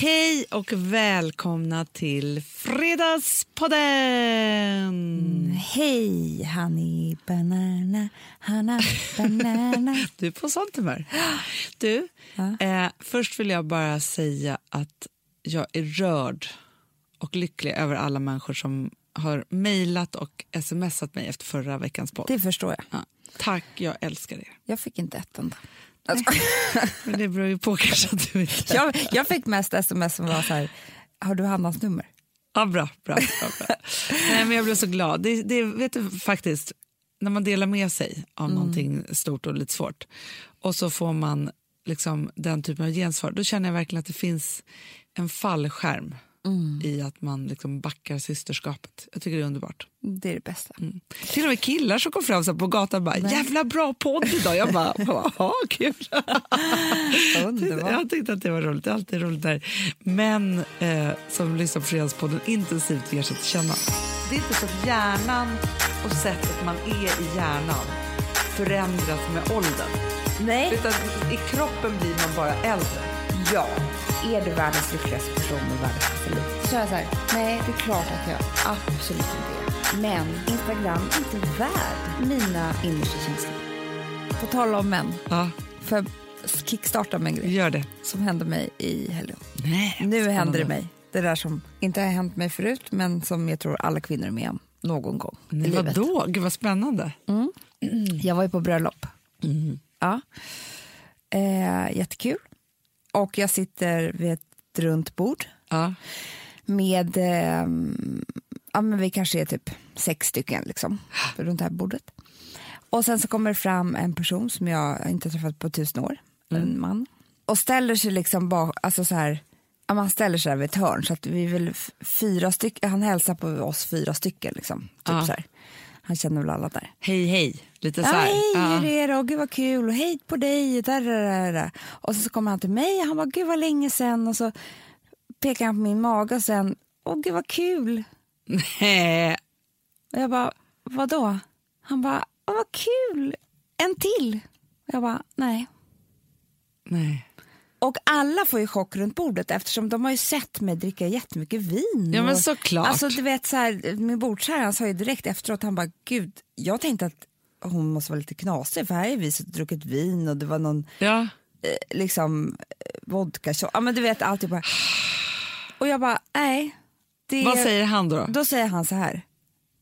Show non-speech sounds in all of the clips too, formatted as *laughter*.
Hej och välkomna till Fredagspodden! Hej, honey banana, Hanna banana. *laughs* Du är på sånt humör. Du, eh, först vill jag bara säga att jag är rörd och lycklig över alla människor som har mejlat och smsat mig efter förra veckans podd. Det förstår jag. Ja, tack, jag älskar er. Jag fick inte ett enda. *laughs* Men det beror ju på kanske att du inte... Jag, jag fick mest sms som var så här, har du Hannas nummer? Ja, bra, bra, bra, bra. Nej, men jag blev så glad. Det, det, vet du, faktiskt, när man delar med sig av mm. någonting stort och lite svårt och så får man liksom den typen av gensvar, då känner jag verkligen att det finns en fallskärm mm. i att man liksom backar systerskapet. Jag tycker det är underbart. Det är det bästa. Mm. Till och med killar som kom fram så på gatan bara Nej. “jävla bra podd idag”. Jag bara *laughs* “jaha, kul”. jag tyckte att det var roligt. Det är alltid roligt där män eh, som lyssnar på Fredagspodden intensivt ger sig till känna. Det är inte så att hjärnan och sättet man är i hjärnan förändras med åldern. Nej. Utan i kroppen blir man bara äldre. Ja är du världens lyckligaste person med världens bästa liv? Så jag så här, nej det är klart att jag absolut inte är. Men Instagram är inte värd mina innersta känslor. På tal om män. Ja. För kickstarta med en grej. Gör det. Som hände mig i helgen. Nej, nu händer det mig. Det där som inte har hänt mig förut men som jag tror alla kvinnor är med om någon gång Nej, i livet. Vadå? Gud vad spännande. Mm. Jag var ju på bröllop. Mm. Ja. Eh, jättekul. Och jag sitter vid ett runt bord ja. med, eh, ja men vi kanske är typ sex stycken liksom, runt det här bordet. Och sen så kommer det fram en person som jag inte träffat på tusen år, mm. en man. Och ställer sig liksom bak, alltså så här, ja, man ställer sig vid ett hörn så att vi väl fyra stycken, han hälsar på oss fyra stycken liksom. Typ ja. så här. Han känner väl alla där. Hej hej, lite så. Ja, hej hur är det? Och gud vad kul och hej på dig. Där, där, där. Och så, kommer han till mig han bara gud vad länge sen och så pekar han på min mage och sen åh gud vad kul. Nej. Och jag bara vadå? Han bara åh vad kul, en till. Och jag bara nej. Nej. Och alla får ju chock runt bordet eftersom de har ju sett mig dricka jättemycket vin. Ja men såklart. Alltså du vet så här, min bordsherre sa ju direkt efteråt, han bara gud, jag tänkte att hon måste vara lite knasig för här är vi som druckit vin och det var någon ja. eh, liksom eh, vodka, så, ja men du vet allt. Bara. Och jag bara nej. Det, Vad säger han då? Då säger han så här,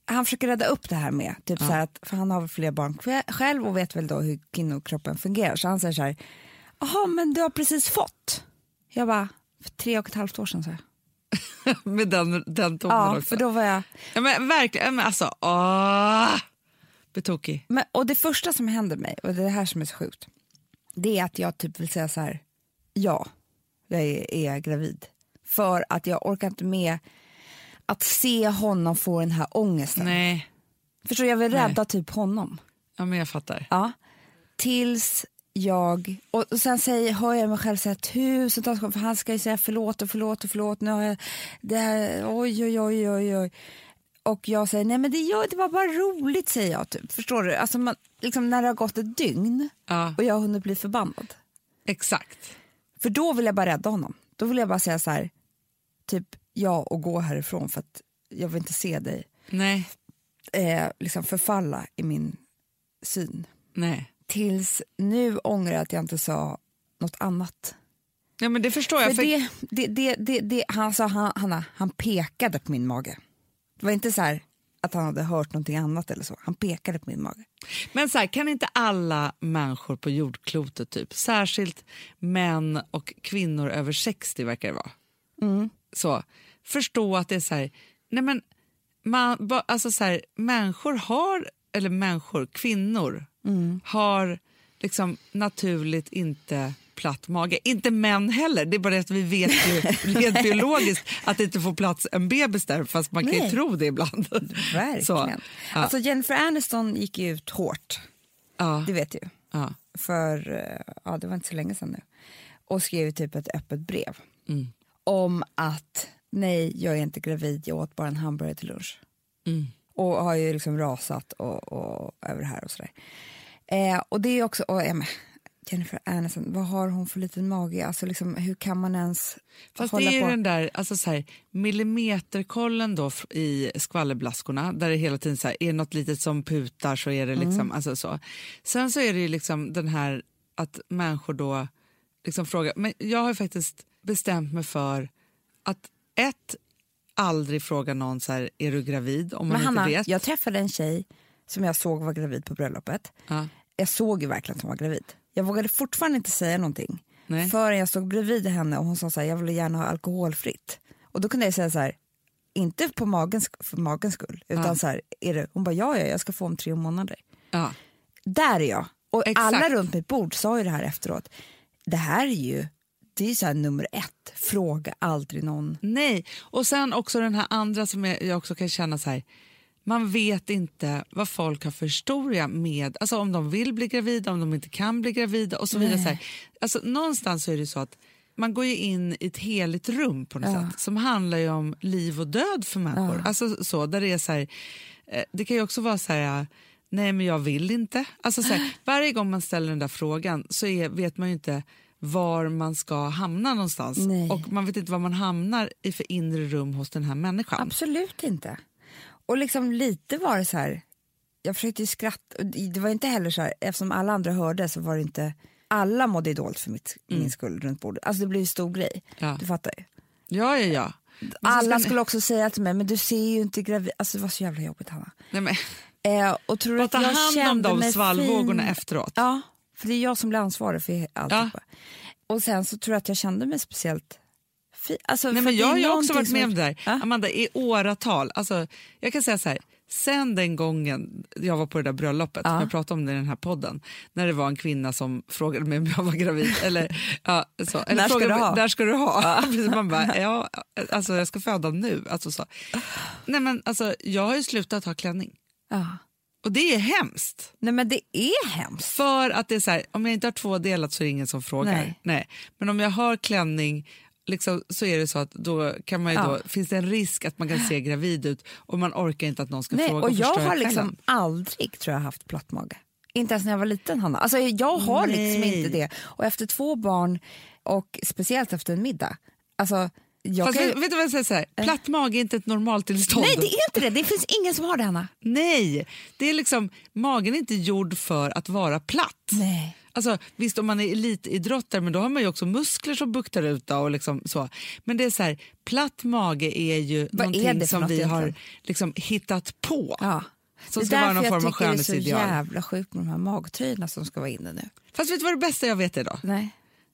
han försöker rädda upp det här med, typ ja. så att, för han har väl fler barn själv och vet väl då hur kvinnokroppen fungerar. Så han säger så här, jaha men du har precis fått. Jag bara, för tre och ett halvt år sedan så *laughs* Med den, den tonen ja, också. för då var jag... Ja, men verkligen, men alltså åh, betokig. Men, och det första som händer mig, och det är det här som är så sjukt, det är att jag typ vill säga så här, ja, jag är, är gravid. För att jag orkar inte med att se honom få den här ångesten. Nej. Förstår du, jag vill rädda Nej. typ honom. Ja, men jag fattar. Ja. Tills jag, och, sen säger, hör jag mig själv säga tusentals gånger, för han ska ju säga förlåt och förlåt och förlåt, nu har jag, det här, oj oj oj oj oj. Och jag säger, nej men det, ja, det var bara roligt säger jag, typ. förstår du? Alltså man, liksom när det har gått ett dygn ja. och jag har hunnit bli förbannad. Exakt. För då vill jag bara rädda honom. Då vill jag bara säga så här, typ ja och gå härifrån för att jag vill inte se dig nej. Eh, liksom förfalla i min syn. Nej tills nu ångrar jag att jag inte sa något annat. Ja, men det förstår jag. För det, det, det, det, det, han, sa, han, Hanna, han pekade på min mage. Det var inte så här att han hade hört någonting annat eller så. Han pekade på min mage. Men så här, kan inte alla människor på jordklotet, typ, särskilt män och kvinnor över 60 verkar det vara, mm. så, förstå att det är så här, nej men, man, alltså så här, människor har, eller människor, kvinnor mm. har liksom naturligt inte platt mage. Inte män heller, det är bara att vi vet ju *laughs* rent biologiskt att det inte får plats en bebis där, fast man kan ju tro det ibland. *laughs* Verkligen. Så, ja. Alltså Jennifer Aniston gick ju ut hårt, ja. det vet du ja. För, eh, ja det var inte så länge sedan nu, och skrev typ ett öppet brev mm. om att nej, jag är inte gravid, jag åt bara en hamburgare till lunch. Mm. Och har ju liksom rasat och, och över det här och sådär. Eh, och det är också, och, eh, Jennifer Aniston, vad har hon för liten mage? Alltså liksom, hur kan man ens Fast hålla det är på? den där alltså så här, millimeterkollen då i skvallerblaskorna där det hela tiden så här, är något litet som putar så är det liksom, Mm. alltså så. Sen så är det ju liksom den här att människor då liksom frågar, men jag har ju faktiskt bestämt mig för att ett, aldrig fråga någon så här, är du gravid om man Men Hanna, inte vet. jag träffade en tjej som jag såg var gravid på bröllopet. Ja. Jag såg ju verkligen att hon var gravid. Jag vågade fortfarande inte säga någonting Nej. förrän jag stod bredvid henne och hon sa så här, jag vill gärna ha alkoholfritt. Och då kunde jag säga så här, inte på magens, för magens skull, utan Ja. så här, är det? hon bara ja, ja, jag ska få om tre månader. Ja. Där är jag. Och Exakt. alla runt mitt bord sa ju det här efteråt. Det här är ju, det är så nummer ett, fråga aldrig någon. Nej, och sen också den här andra som jag, jag också kan känna så här, man vet inte vad folk har för historia med, alltså om de vill bli gravida, om de inte kan bli gravida och så vidare. Nej. Så här. Alltså, någonstans så är det så att man går ju in i ett heligt rum på något Ja. sätt som handlar ju om liv och död för människor. Alltså, så, där det, är så här, eh, det kan ju också vara så här, nej men jag vill inte. Alltså, så här, *gasps* varje gång man ställer den där frågan så är, vet man ju inte var man ska hamna någonstans. Nej. Och man vet inte var man hamnar i för inre rum hos den här människan. Absolut inte. Och liksom lite var det så här, jag försökte ju skratta, det var inte heller så här, eftersom alla andra hörde så var det inte, alla mådde dåligt för mitt, min skull runt bordet. Alltså det blev ju stor grej, Mm. Ja. du fattar ju. Ja, ja, ja. Men Alla ni- skulle också säga till mig, men du ser ju inte gravid, alltså det var så jävla jobbigt Hanna. Nej, men, Eh, och tror att ta jag hand om de svallvågorna fin? efteråt. Ja, för det är jag som blir ansvarig för alltihopa. Och sen så tror jag att jag kände mig speciellt fin. Alltså, Nej, men jag har ju också varit med om det där. Ja. Amanda, i åratal. Alltså, jag kan säga så här, sen den gången jag var på det där bröllopet, Ja. som jag pratade om det i den här podden, när det var en kvinna som frågade mig om jag var gravid. *laughs* eller, ja, så, eller När ska frågade du mig, ha? Där ska du ha. *laughs* Precis, Man bara, *laughs* ja, alltså, jag ska föda nu. Alltså, så. Nej, men, alltså, jag har ju slutat ha klänning. Ja. Och det är hemskt. Nej men det är hemskt. För att det är så här, om jag inte har två delat så är det ingen som frågar. Nej. Men om jag har klänning liksom, så är det så att då kan man Ja. då, finns det en risk att man kan se gravid ut och man orkar inte att någon ska Nej, fråga och jag har liksom kvällen. aldrig tror jag haft platt mage. Inte ens när jag var liten Hanna. Alltså, jag har liksom Nej. inte det. Och efter två barn och speciellt efter en middag. Alltså, jag Fast kan... vet, du vad jag säger? Så här, platt mage är inte ett normaltillstånd. Nej det är inte det, det finns ingen som har det Hanna. Nej, det är liksom, magen är inte gjord för att vara platt. Nej. Alltså, visst om man är elitidrottare men då har man ju också muskler som buktar ut och liksom så. Men det är så här, platt mage är ju Vad är någonting för som något vi har liksom hittat på. Ja. Som det är ska vara någon jag form av det är så jävla sjukt med de här magtröjorna som ska vara inne nu. Fast vet du vad det bästa jag vet idag? Nej.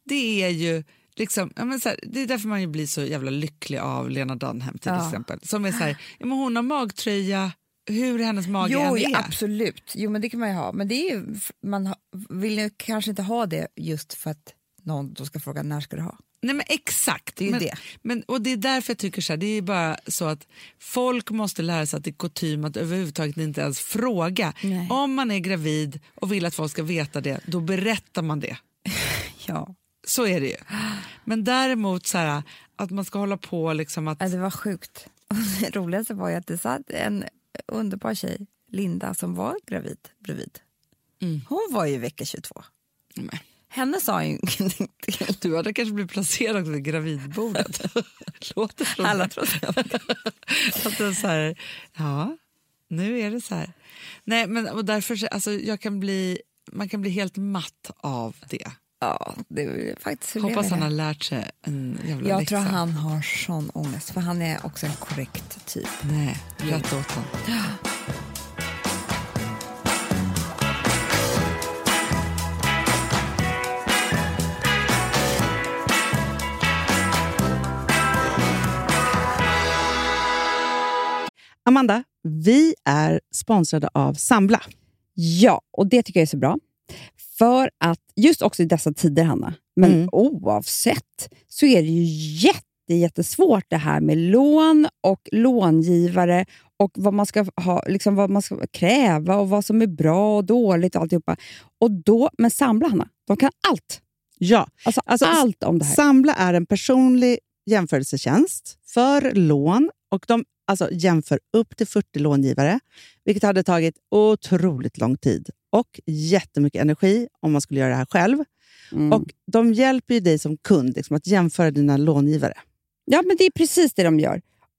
Det är ju liksom, ja, men så här, det är därför man ju blir så jävla lycklig av Lena Dunham till Ja. exempel. Som är så här, ja, men hon har magtröja, hur hennes mage Jo, än ja, är. absolut. Jo, men det kan man ju ha. Men det är ju, man vill ju kanske inte ha det just för att någon då ska fråga när ska du ha. Nej men exakt. Det är men, det. Men, och det är därför jag tycker så här, det är bara så att folk måste lära sig att det är kutym att överhuvudtaget inte ens fråga. Nej. Om man är gravid och vill att folk ska veta det, då berättar man det. *laughs* Ja. Så är det ju. Men däremot så här, att man ska hålla på liksom att... Ja, det var sjukt. Och *laughs* det roligaste var ju att det satt en underbar tjej, Linda, som var gravid bredvid. Mm. Hon var ju vecka 22. Nej. Henne sa ju ingenting till. Du hade kanske blivit placerad vid gravidbordet. *laughs* Låter som Alla trodde jag *laughs* Att det så här, ja, nu är det så här. Nej, men och därför så- alltså, jag kan bli, man kan bli helt matt av det. Ja, det ju faktiskt Hoppas han har lärt sig en jävla Jag läxa. tror han har sån ångest, för han är också en korrekt typ. Nej, rätt åt honom. Amanda, vi är sponsrade av Sambla. Ja, och det tycker jag är så bra. För att just också i dessa tider, Hanna, men Mm. oavsett, så är det ju jätte, jättesvårt det här med lån och långivare och vad man ska ha, liksom vad man ska kräva och vad som är bra och dåligt och alltihopa. Och då, men Sambla, Hanna, de kan allt. Ja, Alltså, Alltså, allt om det här. Sambla är en personlig jämförelsetjänst för lån och de alltså, jämför upp till 40 långivare, vilket hade tagit otroligt lång tid och jättemycket energi om man skulle göra det här själv. Mm. Och De hjälper ju dig som kund liksom, att jämföra dina långivare. Ja, men det är precis det de gör.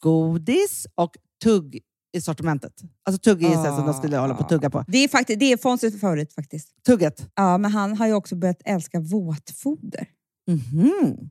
godis och tugg i sortimentet. Alltså tugg är ah. som de skulle hålla på att tugga på. Det är, faktiskt, det är Fonzies favorit faktiskt. Tugget. Ja, men han har ju också börjat älska våtfoder. Mhm.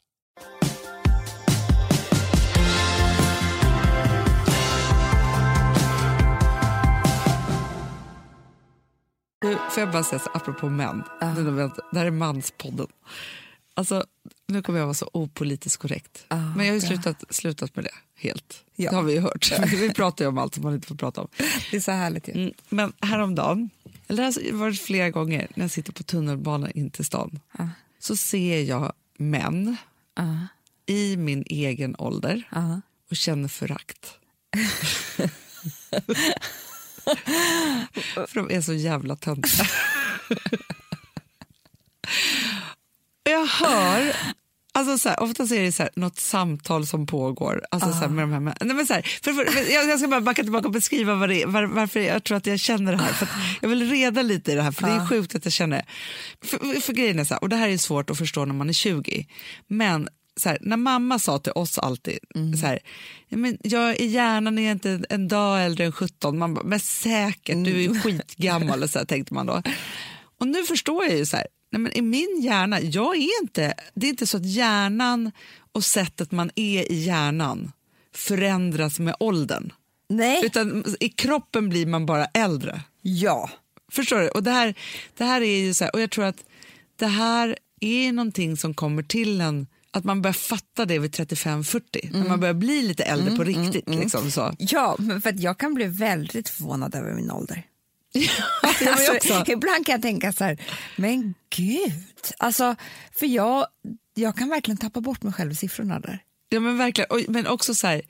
Nu får jag bara säga så, apropå män, där, det här är manspodden. Alltså, nu kommer jag vara så opolitiskt korrekt, men jag har slutat, slutat med det helt. Ja. Det har vi ju hört. *laughs* Vi pratar ju om allt som man inte får prata om. Det är så härligt ju. Mm, men häromdagen, eller det har varit flera gånger när jag sitter på tunnelbanan in till stan, Ja. så ser jag män i min egen ålder och känner förakt. *laughs* *laughs* För de är så jävla töntiga. *laughs* jag hör... Alltså så här, ofta så är det så här, något samtal som pågår alltså så här, med de här, män- nej men så här, för, för, jag, jag ska bara backa tillbaka och beskriva vad det var, varför jag tror att jag känner det här. För jag vill reda lite i det här, för det är sjukt att jag känner... För, för grejen är så och det här är svårt att förstå när man är 20, men så här, när mamma sa till oss alltid så här, ja, men jag i hjärnan är inte en, en dag äldre än 17, man bara, men säkert, du är ju *laughs* skitgammal, så här, tänkte man då. Och nu förstår jag ju så här, nej men i min hjärna, jag är inte, det är inte så att hjärnan och sättet man är i hjärnan förändras med åldern. Nej. Utan i kroppen blir man bara äldre. Ja. Förstår du? Och det här, det här är ju så här, och jag tror att det här är någonting som kommer till en att man börjar fatta det vid 35-40, när man börjar bli lite äldre på riktigt. Liksom så. Ja, men för att jag kan bli väldigt förvånad över min ålder. *laughs* *laughs* alltså, ibland kan jag tänka så här, men gud. Alltså, för jag, jag kan verkligen tappa bort mig själv i siffrorna där. Ja men verkligen, och, men också så här,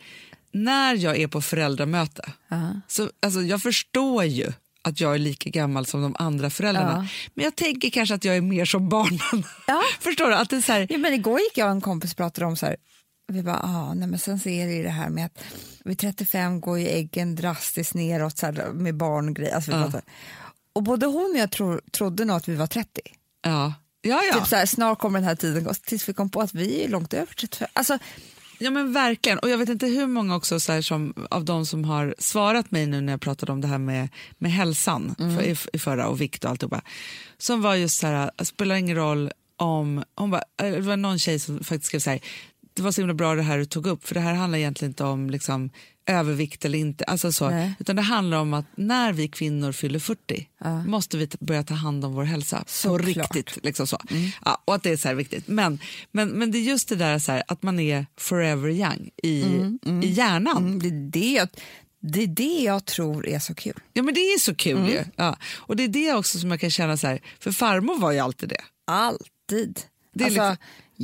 när jag är på föräldramöte, Ja. så alltså, jag förstår ju att jag är lika gammal som de andra föräldrarna. Ja. Men jag tänker kanske att jag är mer som barnen. Ja. *laughs* Förstår du? Att det så här, Ja, men igår gick jag och en kompis och pratade om så här, vi bara, ah, nej, men sen så är det ju det här med att vid 35 går ju äggen drastiskt neråt så här, med barn och grejer. Alltså, Ja. Och både hon och jag tro, trodde nog att vi var 30. ja. Ja, ja. Typ så här, snart kommer den här tiden gå, tills vi kom på att vi är långt över 35. Alltså, Ja men verkligen. Och jag vet inte hur många också så här, som, av de som har svarat mig nu när jag pratade om det här med, med hälsan för, i, i förra och vikt och alltihopa. Som var just så här, spelar ingen roll om, hon bara, det var någon tjej som faktiskt skrev så här, det var så himla bra det här du tog upp för det här handlar egentligen inte om liksom, övervikt eller inte, alltså så, Nej. utan det handlar om att när vi kvinnor fyller 40 måste vi börja ta hand om vår hälsa på Såklart. riktigt. Liksom så. Ja, och att det är så viktigt. Men, men, men det är just det där så här, att man är forever young i, i hjärnan. mm, det, är det, jag, det är det jag tror är så kul. Ja men det är så kul ju. Ja. Och det är det också som jag kan känna så här, för farmor var ju alltid det. Alltid. Det är alltså, liksom-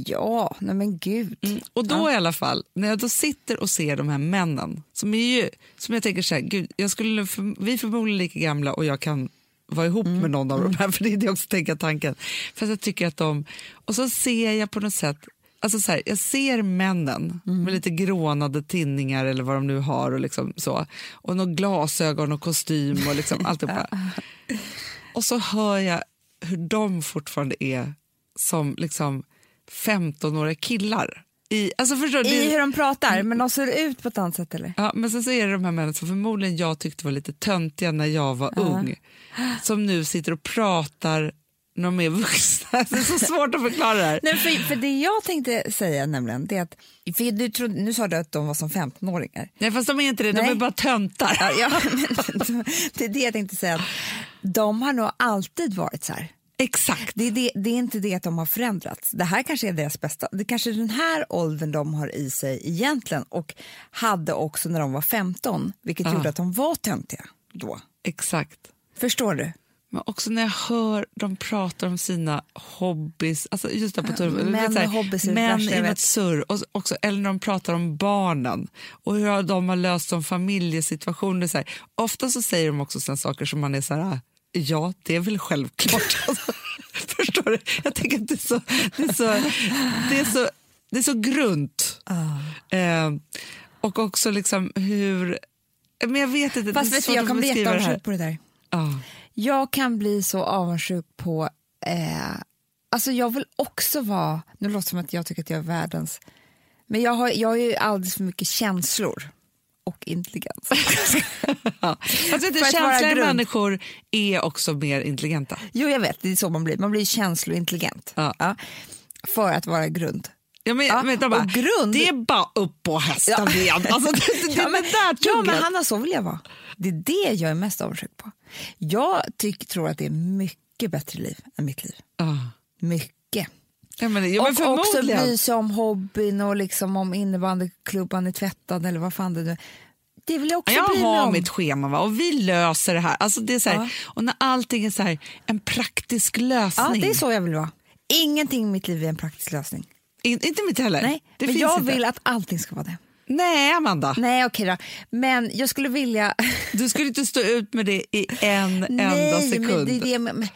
Ja, nej men gud. Och då i alla fall, när jag då sitter och ser de här männen som är ju, som jag tänker så här, gud, jag skulle, för, vi är förmodligen lika gamla och jag kan vara ihop med någon av de här, *laughs* för det är det jag också tänker tanken. För jag tycker att de, och så ser jag på något sätt, alltså så här, jag ser männen med lite grånade tinningar eller vad de nu har och liksom så, och några glasögon och kostym och liksom allt det bara. *laughs* Och så hör jag hur de fortfarande är som liksom 15-åriga killar. I, alltså förstår? I hur de pratar, men de ser ut på ett annat sätt eller? Ja, men sen så är det de här männen som förmodligen jag tyckte var lite töntiga när jag var ung. Som nu sitter och pratar när de är vuxna. *laughs* Det är så svårt att förklara det här. Nej, för, för det jag tänkte säga nämligen, det är att, för du trodde, nu sa du att de var som 15-åringar. Nej, fast de är inte det, de Nej. är bara töntar. Ja, ja, *laughs* men, det är det jag tänkte säga, att de har nog alltid varit så här. Exakt. Det är, det, det är inte det att de har förändrats. Det här kanske är deras bästa. Det kanske är den här åldern de har i sig egentligen och hade också när de var 15, vilket Ja. gjorde att de var töntiga då. Exakt. Förstår du? Men också när jag hör dem prata om sina hobbys, alltså just där på turben, män så här, hobbys män i något surr, och också, eller när de pratar om barnen och hur de har löst de familjesituationer. Så här. Ofta så säger de också såna saker som man är så här, ja det är väl självklart. *laughs* Alltså, förstår du? Jag tänker att det är så, det är så, det är så, det är så grunt. Eh, och också liksom hur, men jag vet inte, Fast vet du, jag kan bli jätteavundsjuk på det där. Ja. Jag kan bli så avundsjuk på... Eh, alltså jag vill också vara... Nu låter det som att jag tycker att jag är världens... Men jag har, jag har ju alldeles för mycket känslor och intelligens. *laughs* Ja. Att vara känsliga människor är också mer intelligenta. jo, jag vet, det är så man blir. Man blir känslointelligent. Ja. för att vara grund. Ja, men, Ja, men de bara, grund- Det är bara upp på hästen Ja. igen. Alltså, det, det, det, Ja, men, det där ja, men Hanna, så vill jag vara. Det är det jag är mest avundsjuk på. Jag tycker, tror att det är mycket bättre liv än mitt liv. Ja. Mycket. Ja, men, ja, men och också bry sig om hobbyn och liksom om innebandyklubban är tvättad eller vad fan det nu. Det vill jag också Jag har mitt schema va? och vi löser det här. Alltså, det är så här Ja. Och när allting är så här, en praktisk lösning. Ja, det är så jag vill vara. Ingenting i mitt liv är en praktisk lösning. In, inte mitt heller. Nej, det men jag inte. vill att allting ska vara det. Nej, Amanda. Nej, okej då. Men jag skulle vilja... Du skulle inte stå ut med det i en *laughs* enda Nej, sekund. men det, är det, men,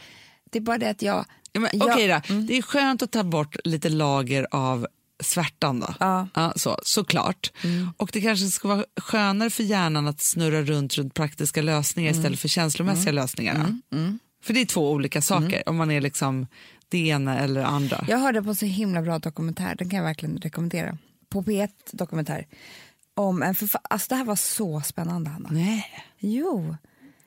det är bara det att jag... Ja, men, jag- Okej då, det är skönt att ta bort lite lager av svärtan då. Ja. Mm. så, såklart. Och det kanske ska vara skönare för hjärnan att snurra runt runt praktiska lösningar Mm. istället för känslomässiga lösningar. då. För det är två olika saker Mm. om man är liksom det ena eller andra. Jag hörde på en så himla bra dokumentär, den kan jag verkligen rekommendera. På P1 dokumentär. Om en förfa- alltså det här var så spännande, Hanna. Nej. Jo.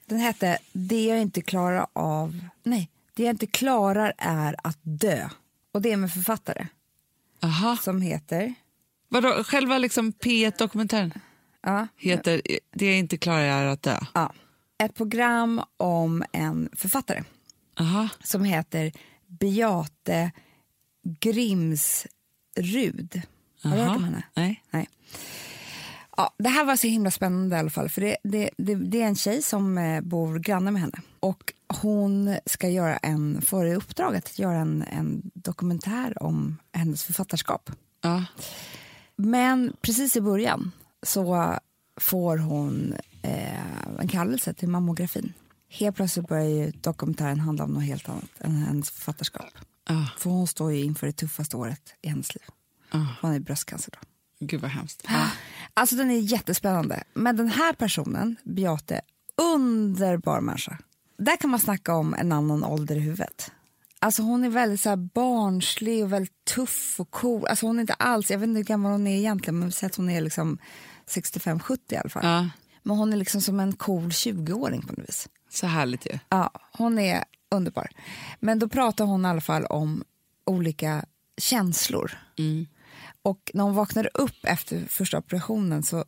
Den hette Det jag inte klarar av... Nej, Det jag inte klarar är att dö. Och det är med författare Aha. som heter... Vadå, själva liksom P1-dokumentären Ja, heter Det jag inte klarar är att dö? ja, ett program om en författare Aha. som heter Beate Grimsrud. Har du hört om henne? Nej. Nej. Ja, det här var så himla spännande i alla fall. För det, det, det, det är en tjej som eh, bor granne med henne. Och hon ska göra en, får i uppdrag att göra en, en dokumentär om hennes författarskap. Ja. Men precis i början så får hon eh, en kallelse till mammografin. Helt plötsligt börjar ju dokumentären handla om något helt annat än hennes författarskap. Ah, För hon står ju inför det tuffaste året i hennes liv. ah, Hon är bröstcancer då. gud vad hemskt. *gasps* Alltså den är jättespännande. Men den här personen, Beate, underbar människa. Där kan man snacka om en annan ålder i huvudet. Alltså hon är väldigt så barnslig och väldigt tuff och cool. Alltså hon är inte alls, jag vet inte hur gammal hon är egentligen, men säg att hon är liksom 65-70 i alla fall. Ja, Men hon är liksom som en cool 20-åring på något vis. så härligt ju. Ja, hon är underbar. Men då pratar hon i alla fall om olika känslor. Mm. Och när hon vaknade upp efter första operationen så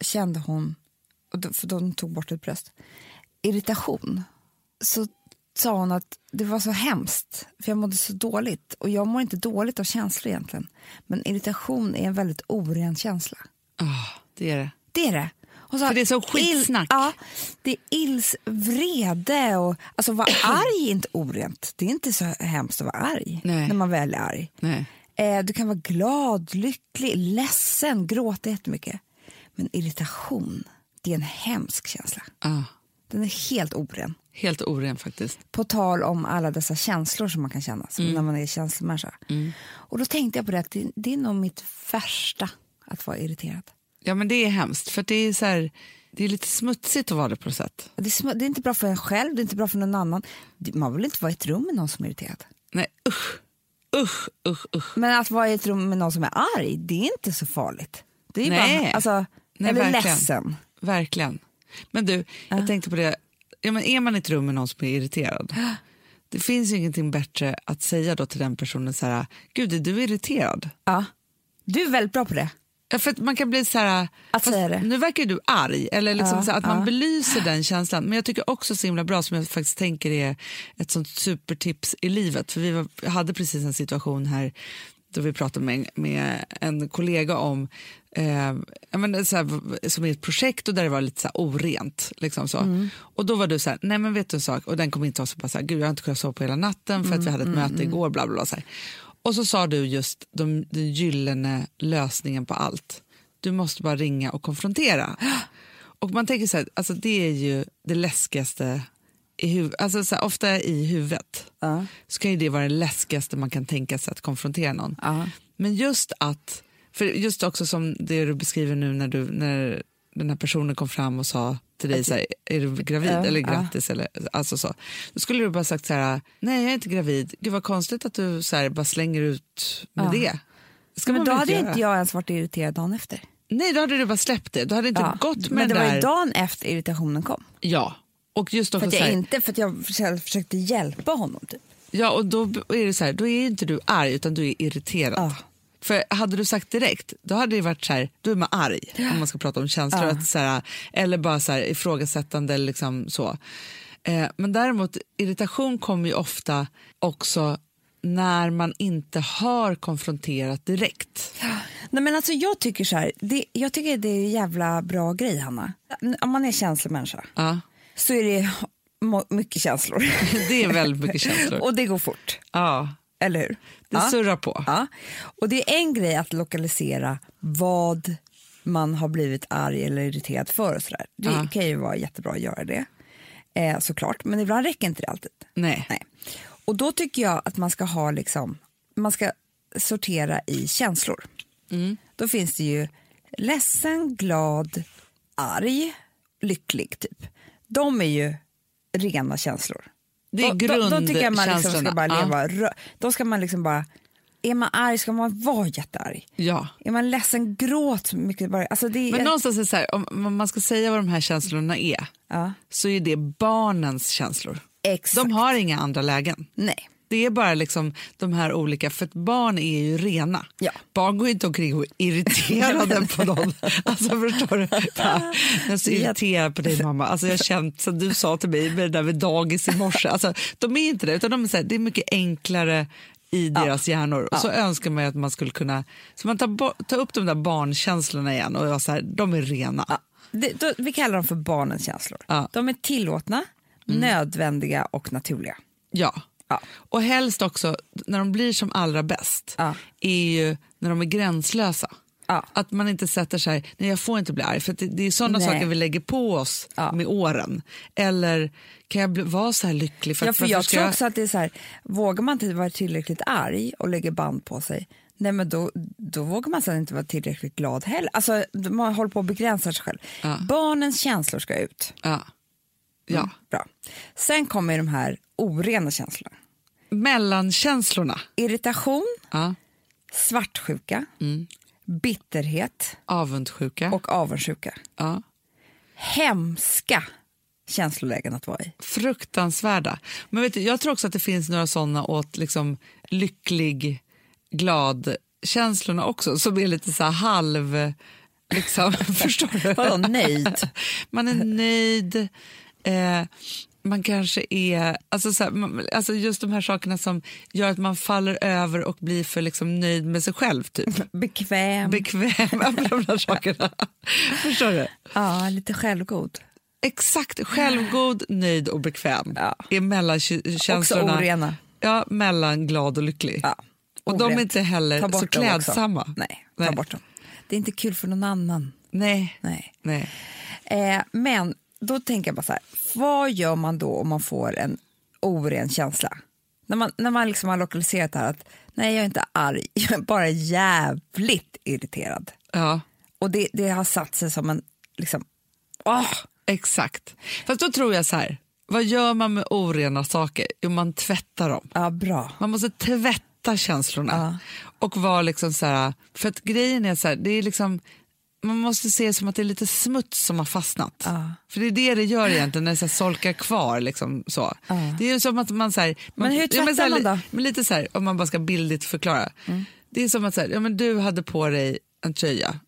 kände hon, då, för de tog bort ett bröst, irritation. Så sa hon att det var så hemskt, för jag mådde så dåligt. Och jag mår inte dåligt av känslor egentligen. Men irritation är en väldigt oren känsla. Ah, det är det. Det är det. Sa, För det är så skitsnack. Ja, det är ils, vrede och... Alltså vara *clears throat* arg är inte orent. Det är inte så hemskt att vara arg Nej. när man väl är arg. Eh, du kan vara glad, lycklig, ledsen, gråta jättemycket. Men irritation, det är en hemsk känsla. Ah, Den är helt oren. Helt oren faktiskt. På tal om alla dessa känslor som man kan känna Mm. när man är känslomänniska. Och då tänkte jag på det att det, det är nog mitt värsta att vara irriterad. Ja men det är hemskt för det är så här, det är lite smutsigt att vara det på något sätt. Det är, det är inte bra för en själv, det är inte bra för någon annan. Man vill inte vara i ett rum med någon som är irriterad. Nej usch, usch, usch, usch. Men att vara i ett rum med någon som är arg, det är inte så farligt. Det är Nej. bara, alltså, Nej, eller verkligen. ledsen. Verkligen. Men du, jag tänkte på det, ja, men är man i ett rum med någon som är irriterad, det finns ju ingenting bättre att säga då till den personen så här, gud är du irriterad? Ja. Du är väldigt bra på det. Ja, för att man kan bli så här, Att säga det. nu verkar du arg, eller liksom Ja, så att man ja. belyser den känslan. Men jag tycker också så himla bra, som jag faktiskt tänker är ett sånt supertips i livet. För vi var, hade precis en situation här då vi pratade med, med en kollega om eh, menar, så här, som är ett projekt och där det var lite så här orent. Liksom så. Mm. Och då var du så här, nej men vet du en sak, och den kom inte oss bara så här, gud jag har inte kunnat sova på hela natten för att vi hade ett Mm, möte igår, bla bla bla. Så här. Och så sa du just de, den gyllene lösningen på allt. Du måste bara ringa och konfrontera. *gasps* Och man tänker så här, alltså det är ju det läskigaste i huvudet. Alltså så här, ofta i huvudet Ja. så kan ju det vara det läskigaste man kan tänka sig att konfrontera någon. Ja. Men just att, för just också som det du beskriver nu när, du, när den här personen kom fram och sa till dig så här, är du gravid Ja, eller grattis eller alltså så. Då skulle du bara sagt så här, nej jag är inte gravid, gud vad konstigt att du så här, bara slänger ut med det. Ska Men då hade göra? inte jag ens varit irriterad dagen efter. Nej, då hade du bara släppt det. Du hade inte Ja. gått med Men det den var där... ju dagen efter irritationen kom. Ja. Och just För också att jag här, inte för att jag försökte, hjälpa honom. Typ. Ja, och då är det så här, då är inte du arg utan du är irriterad. Ja. För hade du sagt direkt, då hade det varit så här, då är man arg om man ska prata om känslor. Ja. Att så här, eller bara så här, ifrågasättande eller liksom så. Eh, men däremot, irritation kommer ju ofta också när man inte har konfronterat direkt. Nej, men alltså, jag tycker så här, det, jag tycker det är en jävla bra grej Hanna. Om man är känslomänniska Ja, så är det mycket känslor. *laughs* det är väldigt mycket känslor. och det går fort, Ja, eller hur? det ja. surrar på. Ja. Och det är en grej att lokalisera vad man har blivit arg eller irriterad för. Och så där. Det Ja. kan ju vara jättebra att göra det, eh, såklart. Men ibland räcker inte det alltid. Nej. Nej. Och då tycker jag att man ska ha liksom, man ska sortera i känslor. Mm. Då finns det ju ledsen, glad, arg, lycklig typ. De är ju rena känslor. Det är tycker jag man liksom ska grundkänslorna. bara leva, då ska man liksom bara, är man arg ska man vara jättearg. Ja. Är man ledsen, gråt mycket. Bara, alltså det är, Men någonstans är så här, om man ska säga vad de här känslorna är ja, så är det barnens känslor. exakt. De har inga andra lägen. Nej. Det är bara liksom de här olika, för barn är ju rena. Ja. Barn går inte omkring och är irriterade på någon. Alltså förstår du? Jag är så irriterad på dig mamma. Alltså jag har känt som du sa till mig med det där med dagis i morse. Alltså, de är inte det, utan de är så här, det är mycket enklare i deras hjärnor. Och så önskar man ju att man skulle kunna, så man tar, tar upp de där barnkänslorna igen och jag så här, de är rena. Det, då, vi kallar dem för barnens känslor. Ja. De är tillåtna, nödvändiga och naturliga. Ja. Ja. Och helst också, när de blir som allra bäst, Ja. är ju när de är gränslösa. Ja. Att man inte sätter sig, nej jag får inte bli arg. För det, det är sådana Nej. saker vi lägger på oss med åren. Eller kan jag bli, vara så här lycklig? För Ja, för jag tror också att det är så här, vågar man inte vara tillräckligt arg och lägger band på sig, nej men då, då vågar man sen inte vara tillräckligt glad heller. Alltså, man håller på att begränsa sig själv. Ja. Barnens känslor ska ut. Ja. ja. Mm, bra. Sen kommer de här orena känslorna. Mellankänslorna. Irritation, Ja. svartsjuka, bitterhet Avundsjuka. och avundsjuka. ja. Hemska känslolägen att vara i. Fruktansvärda. Men vet du, jag tror också att det finns några sådana åt liksom lycklig, glad känslorna också som är lite så här halv... Liksom, *laughs* förstår du? Vadå nöjd? Man är nöjd. Eh, man kanske är... Alltså, så här, alltså just de här sakerna som gör att man faller över och blir för liksom, nöjd med sig själv. Typ. *laughs* Bekväm. Bekväm *laughs* de där *laughs* sakerna. Förstår du? ja, lite självgod. Exakt, självgod, nöjd och bekväm Ja. är mellankänslorna. Också orena. Ja, mellan glad och lycklig. Ja, och de är inte heller så klädsamma. Nej, ta Nej. bort dem. Det är inte kul för någon annan. Nej. Nej. Nej. Eh, men då tänker jag bara så här, vad gör man då om man får en oren känsla? När man, när man liksom har lokaliserat det här att nej jag är inte arg, *laughs* jag är bara jävligt irriterad. Ja, Och det, det har satt sig som en, liksom, åh, exakt. Fast då tror jag så här, vad gör man med orena saker? Jo, man tvättar dem. ja bra. Man måste tvätta känslorna. Och vara liksom så här, för att grejen är så här, det är liksom, man måste se det som att det är lite smuts som har fastnat. Ja. För det är det det gör egentligen när det så solkar kvar. Liksom, så. Det är ju som att man... Så här, Men hur ja, så här, tvättar man då? Men lite så här, om man bara ska bildligt förklara. Det är som att så här, ja, men du hade på dig en tröja.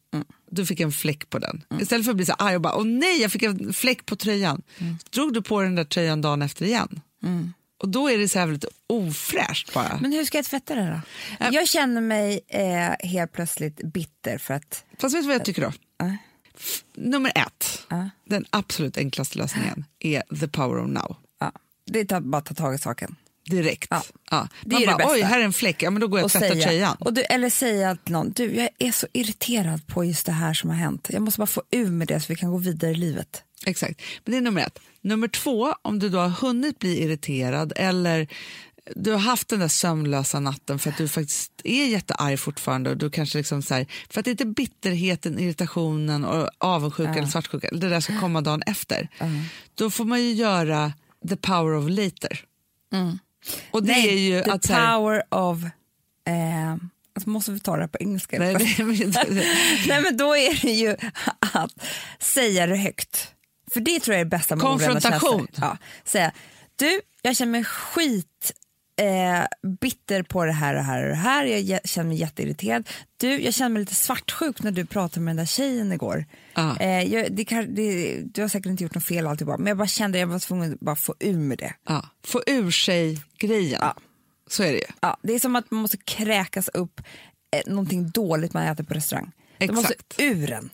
Du fick en fläck på den. Istället för att bli så arg och bara, åh nej, jag fick en fläck på tröjan. Drog du på den där tröjan dagen efter igen. Och då är det så här lite ofräscht bara. Men hur ska jag tvätta det då? Jag känner mig eh, helt plötsligt bitter för att, Fast vet du vad jag tycker då? F- Nummer ett, Ja. den absolut enklaste lösningen är the power of now. ja, det är att bara ta tag i saken. Direkt. Ja. Ja. Det Man är det bara, bästa. oj, här är en fläck, ja, men då går jag och tvättar säga, tröjan. och du, eller säga till någon, du jag är så irriterad på just det här som har hänt. Jag måste bara få ur med det så vi kan gå vidare i livet. Exakt. Men det är nummer ett. Nummer två, om du då har hunnit bli irriterad eller du har haft den där sömnlösa natten för att du faktiskt är jättearg fortfarande och du kanske liksom så här, för att inte bitterheten, irritationen och avundsjuka eller svartsjuka, det där ska komma dagen efter. Då får man ju göra the power of later. Och det är ju the att så här, power of... Eh, alltså måste vi ta det här på engelska? nej, det *laughs* Nej, men då är det ju att säga det högt. För det tror jag är det bästa med Konfrontation. Ja, säga, du, jag känner mig skit eh, bitter på det här och här och det här. Jag känner mig jätteirriterad. Du, jag känner mig lite svartsjuk när du pratade med den där tjejen igår. Ja. Eh, jag, det kan, det, du har säkert inte gjort något fel alltid men jag bara kände att jag var tvungen att bara få ur med det. ja, få ur sig grejen. Ja. Så är det ju. Ja, det är som att man måste kräkas upp eh, någonting dåligt man äter på restaurang. Det måste Exakt. ur en.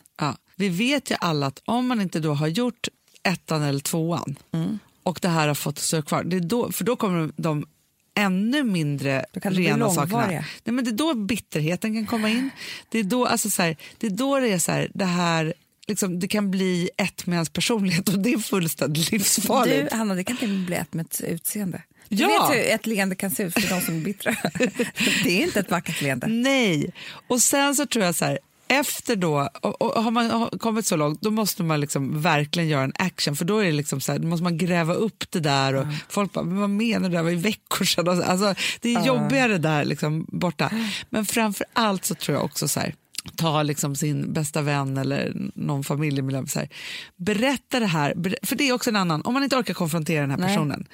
Vi vet ju alla att om man inte då har gjort ettan eller tvåan Mm. och det här har fått stå kvar, det är då, för då kommer de ännu mindre rena sakerna. Nej, men det är då bitterheten kan komma in. Det är då, alltså så här, det, är då det är så här, det här liksom, det kan bli ett med ens personlighet och det är fullständigt livsfarligt. Du, Hanna, det kan till och med bli ett med ett utseende. Du Ja. vet hur ett leende kan se ut för de som är bittra. *laughs* det är inte ett vackert leende. Nej, och sen så tror jag så här, efter då, och, och har man kommit så långt, då måste man liksom verkligen göra en action, för då är det liksom så här, måste man gräva upp det där och folk bara, men vad menar du, det var i veckor sedan. Och så- Alltså, det är jobbigare där liksom borta. Men framför allt så tror jag också så här, ta liksom sin bästa vän eller någon familjemedlem, så här, berätta det här, för det är också en annan, om man inte orkar konfrontera den här Nej. personen,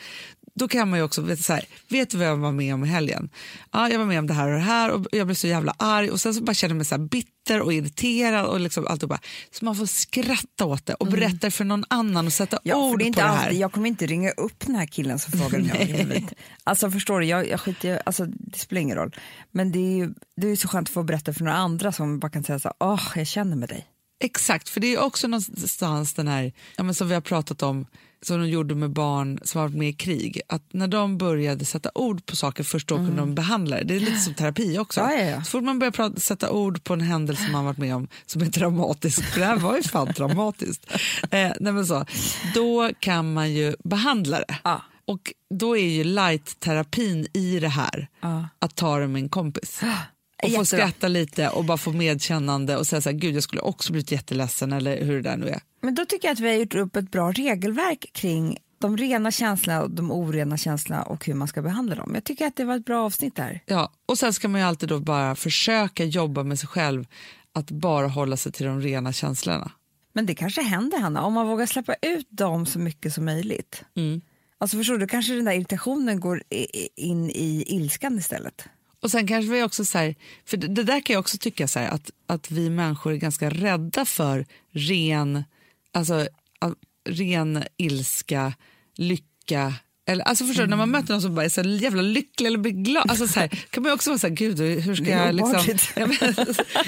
då kan man ju också, vet, så här, vet du vad jag var med om i helgen? Ja, jag var med om det här och det här och jag blev så jävla arg och sen så bara känner jag mig så bitter och irriterad och liksom alltihopa. Så man får skratta åt det och berätta för någon annan och sätta Ja, ord det inte på det här. alltid, jag kommer inte ringa upp den här killen som frågar om *laughs* jag. Alltså förstår du, jag, jag skiter, alltså, det spelar ingen roll. Men det är ju det är så skönt att få berätta för några andra som bara kan säga så åh, jag känner med dig. Exakt, för det är också någonstans den här, ja, men som vi har pratat om, som de gjorde med barn som varit med i krig. Att när de började sätta ord på saker, först då kunde de behandla det. Det är lite som terapi också. Ja, ja, ja. Så fort man börjar prata, sätta ord på en händelse man varit med om som är traumatisk, för det här var ju fan *laughs* traumatiskt, eh, nej så, då kan man ju behandla det. Ja. Och då är ju light-terapin i det här att ta det med en kompis. *gasps* *gasps* Och få skratta lite och bara få medkännande och säga så här, gud jag skulle också blivit jätteledsen eller hur det där nu är. Men då tycker jag att vi har gjort upp ett bra regelverk kring de rena känslorna och de orena känslorna och hur man ska behandla dem. Jag tycker att det var ett bra avsnitt där. Ja, och sen ska man ju alltid då bara försöka jobba med sig själv att bara hålla sig till de rena känslorna. Men det kanske händer, Hanna, om man vågar släppa ut dem så mycket som möjligt. Mm. Alltså förstår du, kanske den där irritationen går in i ilskan istället. Och sen kanske vi också så här, för det, det där kan jag också tycka så här, att, att vi människor är ganska rädda för ren, alltså, ren ilska, lycka. Eller, alltså förstår du, när man möter någon som bara är så jävla lycklig eller blir glad, alltså så här, *laughs* kan man ju också vara så här, gud hur ska jag liksom... *laughs* Ja, men,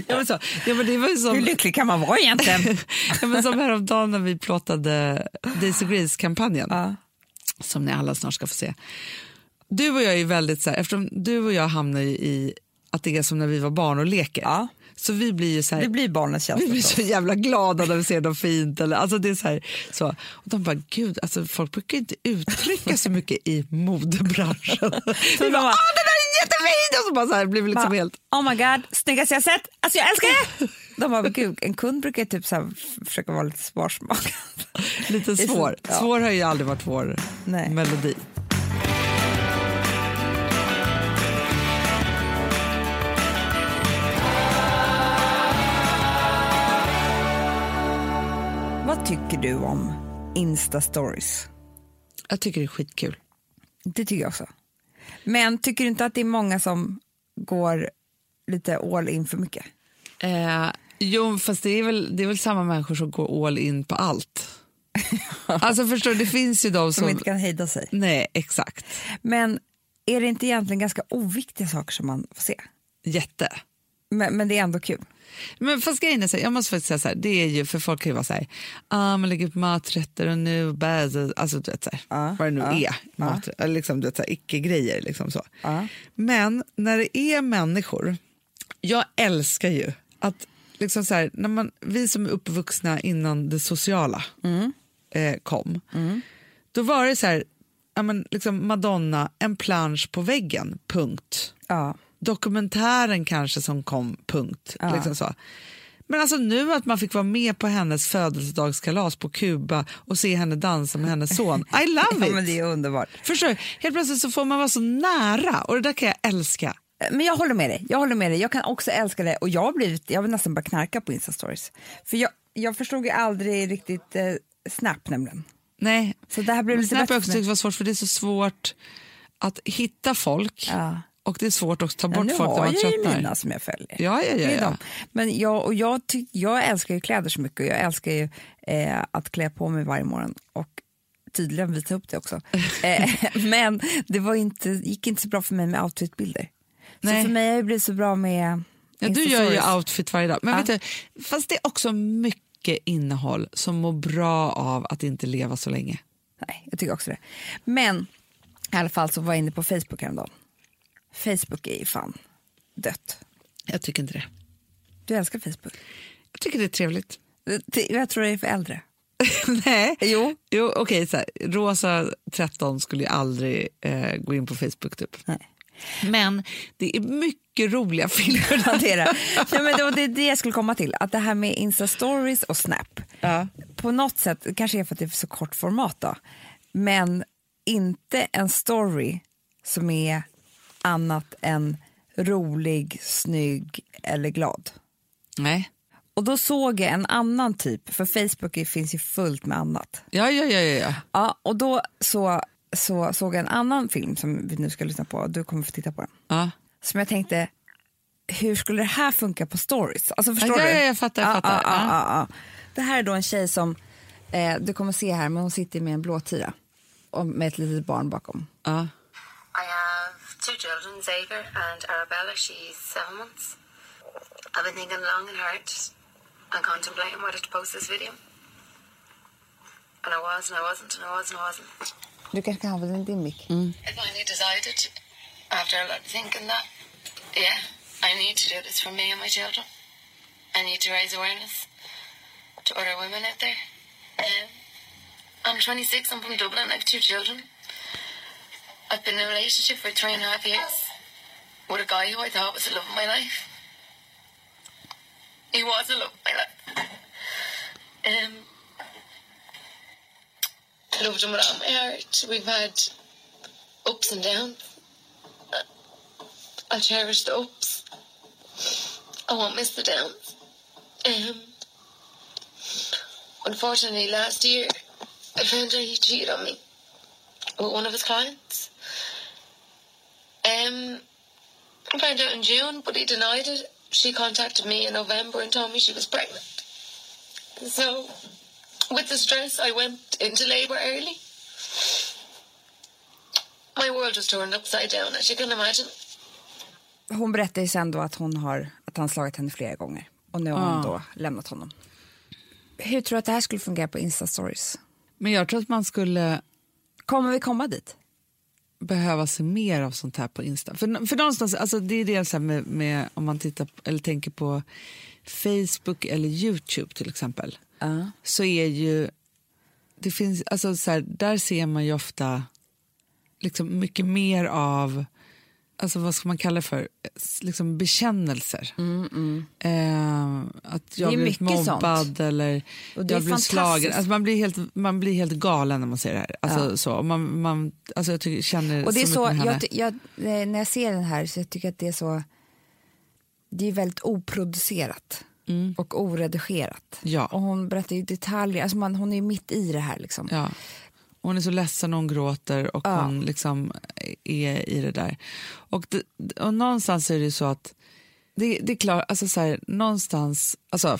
ja, men så, ja, men det var ju som, Hur lycklig kan man vara egentligen? *laughs* ja, men som häromdagen när vi plåtade Daisy Grace-kampanjen. ja. som ni alla snart ska få se. Du och jag är ju väldigt så här, eftersom du och jag hamnar ju i att det är som när vi var barn och leker. Ja. Så vi blir ju så här, Det blir barnens *laughs* vi känsla. blir förstås. så jävla glada när vi ser något fint. Eller, alltså det är så här, så. Och de bara, gud, alltså, folk brukar inte uttrycka så mycket i modebranschen. *laughs* vi bara, åh den där är jättefin! Och så bara så här, blir vi liksom Bara, helt... Oh my god, snyggaste jag sett! Alltså jag älskar det! *laughs* De bara, gud, en kund brukar typ så här försöka vara lite sparsmakad. Lite svår. ja. Svår har ju aldrig varit vår Nej. melodi. Tycker du om Insta-stories? Jag tycker det är skitkul. Det tycker jag också. Men tycker du inte att det är många som går lite all in för mycket? Eh, jo, fast det är, väl, det är väl samma människor som går all in på allt. *laughs* alltså förstår du, det finns ju de Som som... inte kan hejda sig. Nej, exakt. Men är det inte egentligen ganska oviktiga saker som man får se? Jätte. Men, men det är ändå kul. Men fast grejen är så här, jag måste faktiskt säga så här, det är ju, för folk kan ju vara så här, ah, man lägger upp maträtter och nu, bäs, alltså du vet så här, Ja, vad det nu ja, är, mat, eller liksom, du vet, så här, icke-grejer liksom så. Men när det är människor, jag älskar ju att liksom så här, när man, vi som är uppvuxna innan det sociala eh, kom, då var det så här, ja, men liksom Madonna, en plansch på väggen, punkt. Ja. Dokumentären kanske som kom, punkt. Ja. Liksom så. Men alltså nu att man fick vara med på hennes födelsedagskalas på Kuba och se henne dansa med hennes son, I *laughs* love ja, it! men det är underbart. Förstår du? Helt plötsligt så får man vara så nära och det där kan jag älska. Men jag håller med dig. Jag håller med dig. Jag kan också älska det. Och jag har blivit, jag vill nästan bara knarka på Insta-stories. För jag, jag förstod ju aldrig riktigt eh, Snap nämligen. Nej, Så det här blev lite Snap har bättre. jag också tyckt var svårt för det är så svårt att hitta folk Ja. Och det är svårt att ta Ja, bort nu folk när har man jag ju tröttnar. mina som jag följer. Ja, ja, ja, ja. Men jag, och jag, tyck, jag älskar ju kläder så mycket och jag älskar ju eh, att klä på mig varje morgon och tydligen visa upp det också. *laughs* eh, men det var inte, gick inte så bra för mig med outfitbilder. Så för mig har det blivit så bra med Ja, du gör ju outfit varje dag. Men Ja. vet du, fast det är också mycket innehåll som mår bra av att inte leva så länge. Nej, jag tycker också det. Men i alla fall så var jag inne på Facebook häromdagen. Facebook är ju fan dött. Jag tycker inte det. Du älskar Facebook. Jag tycker det är trevligt. Jag tror det är för äldre. *laughs* Nej. Jo. Jo, okej, här, Rosa 13 skulle ju aldrig eh, gå in på Facebook typ. Nej. Men det är mycket roliga *laughs* filmer. Ja, det är det. Nej, men det var det, det jag skulle komma till. Att det här med Insta-stories och Snap. Ja. På något sätt, kanske är för att det är så kort format då. Men inte en story som är annat än rolig, snygg eller glad. Nej. Och då såg jag en annan typ, för Facebook finns ju fullt med annat. Ja, ja, ja, ja, ja. Och då så, så såg jag en annan film som vi nu ska lyssna på, du kommer få titta på den. ja. Som jag tänkte, hur skulle det här funka på stories? Alltså förstår Ja, du? ja, jag fattar, jag Ja, fattar. ja, Ja. ja, ja. Det här är då en tjej som, eh, du kommer se här, men hon sitter med en blåtira och med ett litet barn bakom. ja. I have two children, Xavier and Arabella. She's seven months. I've been thinking long and hard and contemplating whether to post this video. And I was, and I wasn't, and I was, and I wasn't. Du kanske kan använda din mick. I finally decided, after a lot of thinking, that, yeah, I need to do this for me and my children. I need to raise awareness to other women out there. Um, I'm 26, I'm from Dublin, I have two children. I've been in a relationship for three and a half years with a guy who I thought was the love of my life. He was the love of my life. Um, loved him with all my heart. We've had ups and downs. I cherish the ups. I won't miss the downs. Um, unfortunately, last year, I found out he cheated on me with one of his clients. Um, I found out in June, but he denied it. She contacted me in November and told me she was pregnant. So, with the stress, I went into labour early. My world was turned upside down, as you can imagine. Hon berättar ju sen då att, hon har, att han slagit henne flera gånger och nu har hon då lämnat honom. Hur tror du att det här skulle fungera på Insta-stories? Men jag tror att man skulle Kommer vi komma dit? Behöva se mer av sånt här på Insta. För, för någonstans, alltså det är det så med, med om man tittar på, eller tänker på Facebook eller Youtube till exempel. Så är ju, det finns, alltså så här, där ser man ju ofta liksom mycket mer av, alltså vad ska man kalla det för, liksom bekännelser. Eh, att jag mycket mobbad sånt. eller jag blev slagen. Alltså man, blir helt, man blir helt galen när man ser det här. Alltså, så, och man, man, alltså jag tycker, känner Och det är så, så, jag, jag, eh, när jag ser den här så jag tycker att det är så det är väldigt oproducerat och oredigerat. Mm. Ja. Och hon berättar ju detaljer, alltså man, hon är ju mitt i det här liksom. Ja. Hon är så ledsen och hon gråter och Ja. hon liksom är i det där. Och, det, och någonstans är det ju så att det, det är klart, alltså så här, någonstans, alltså,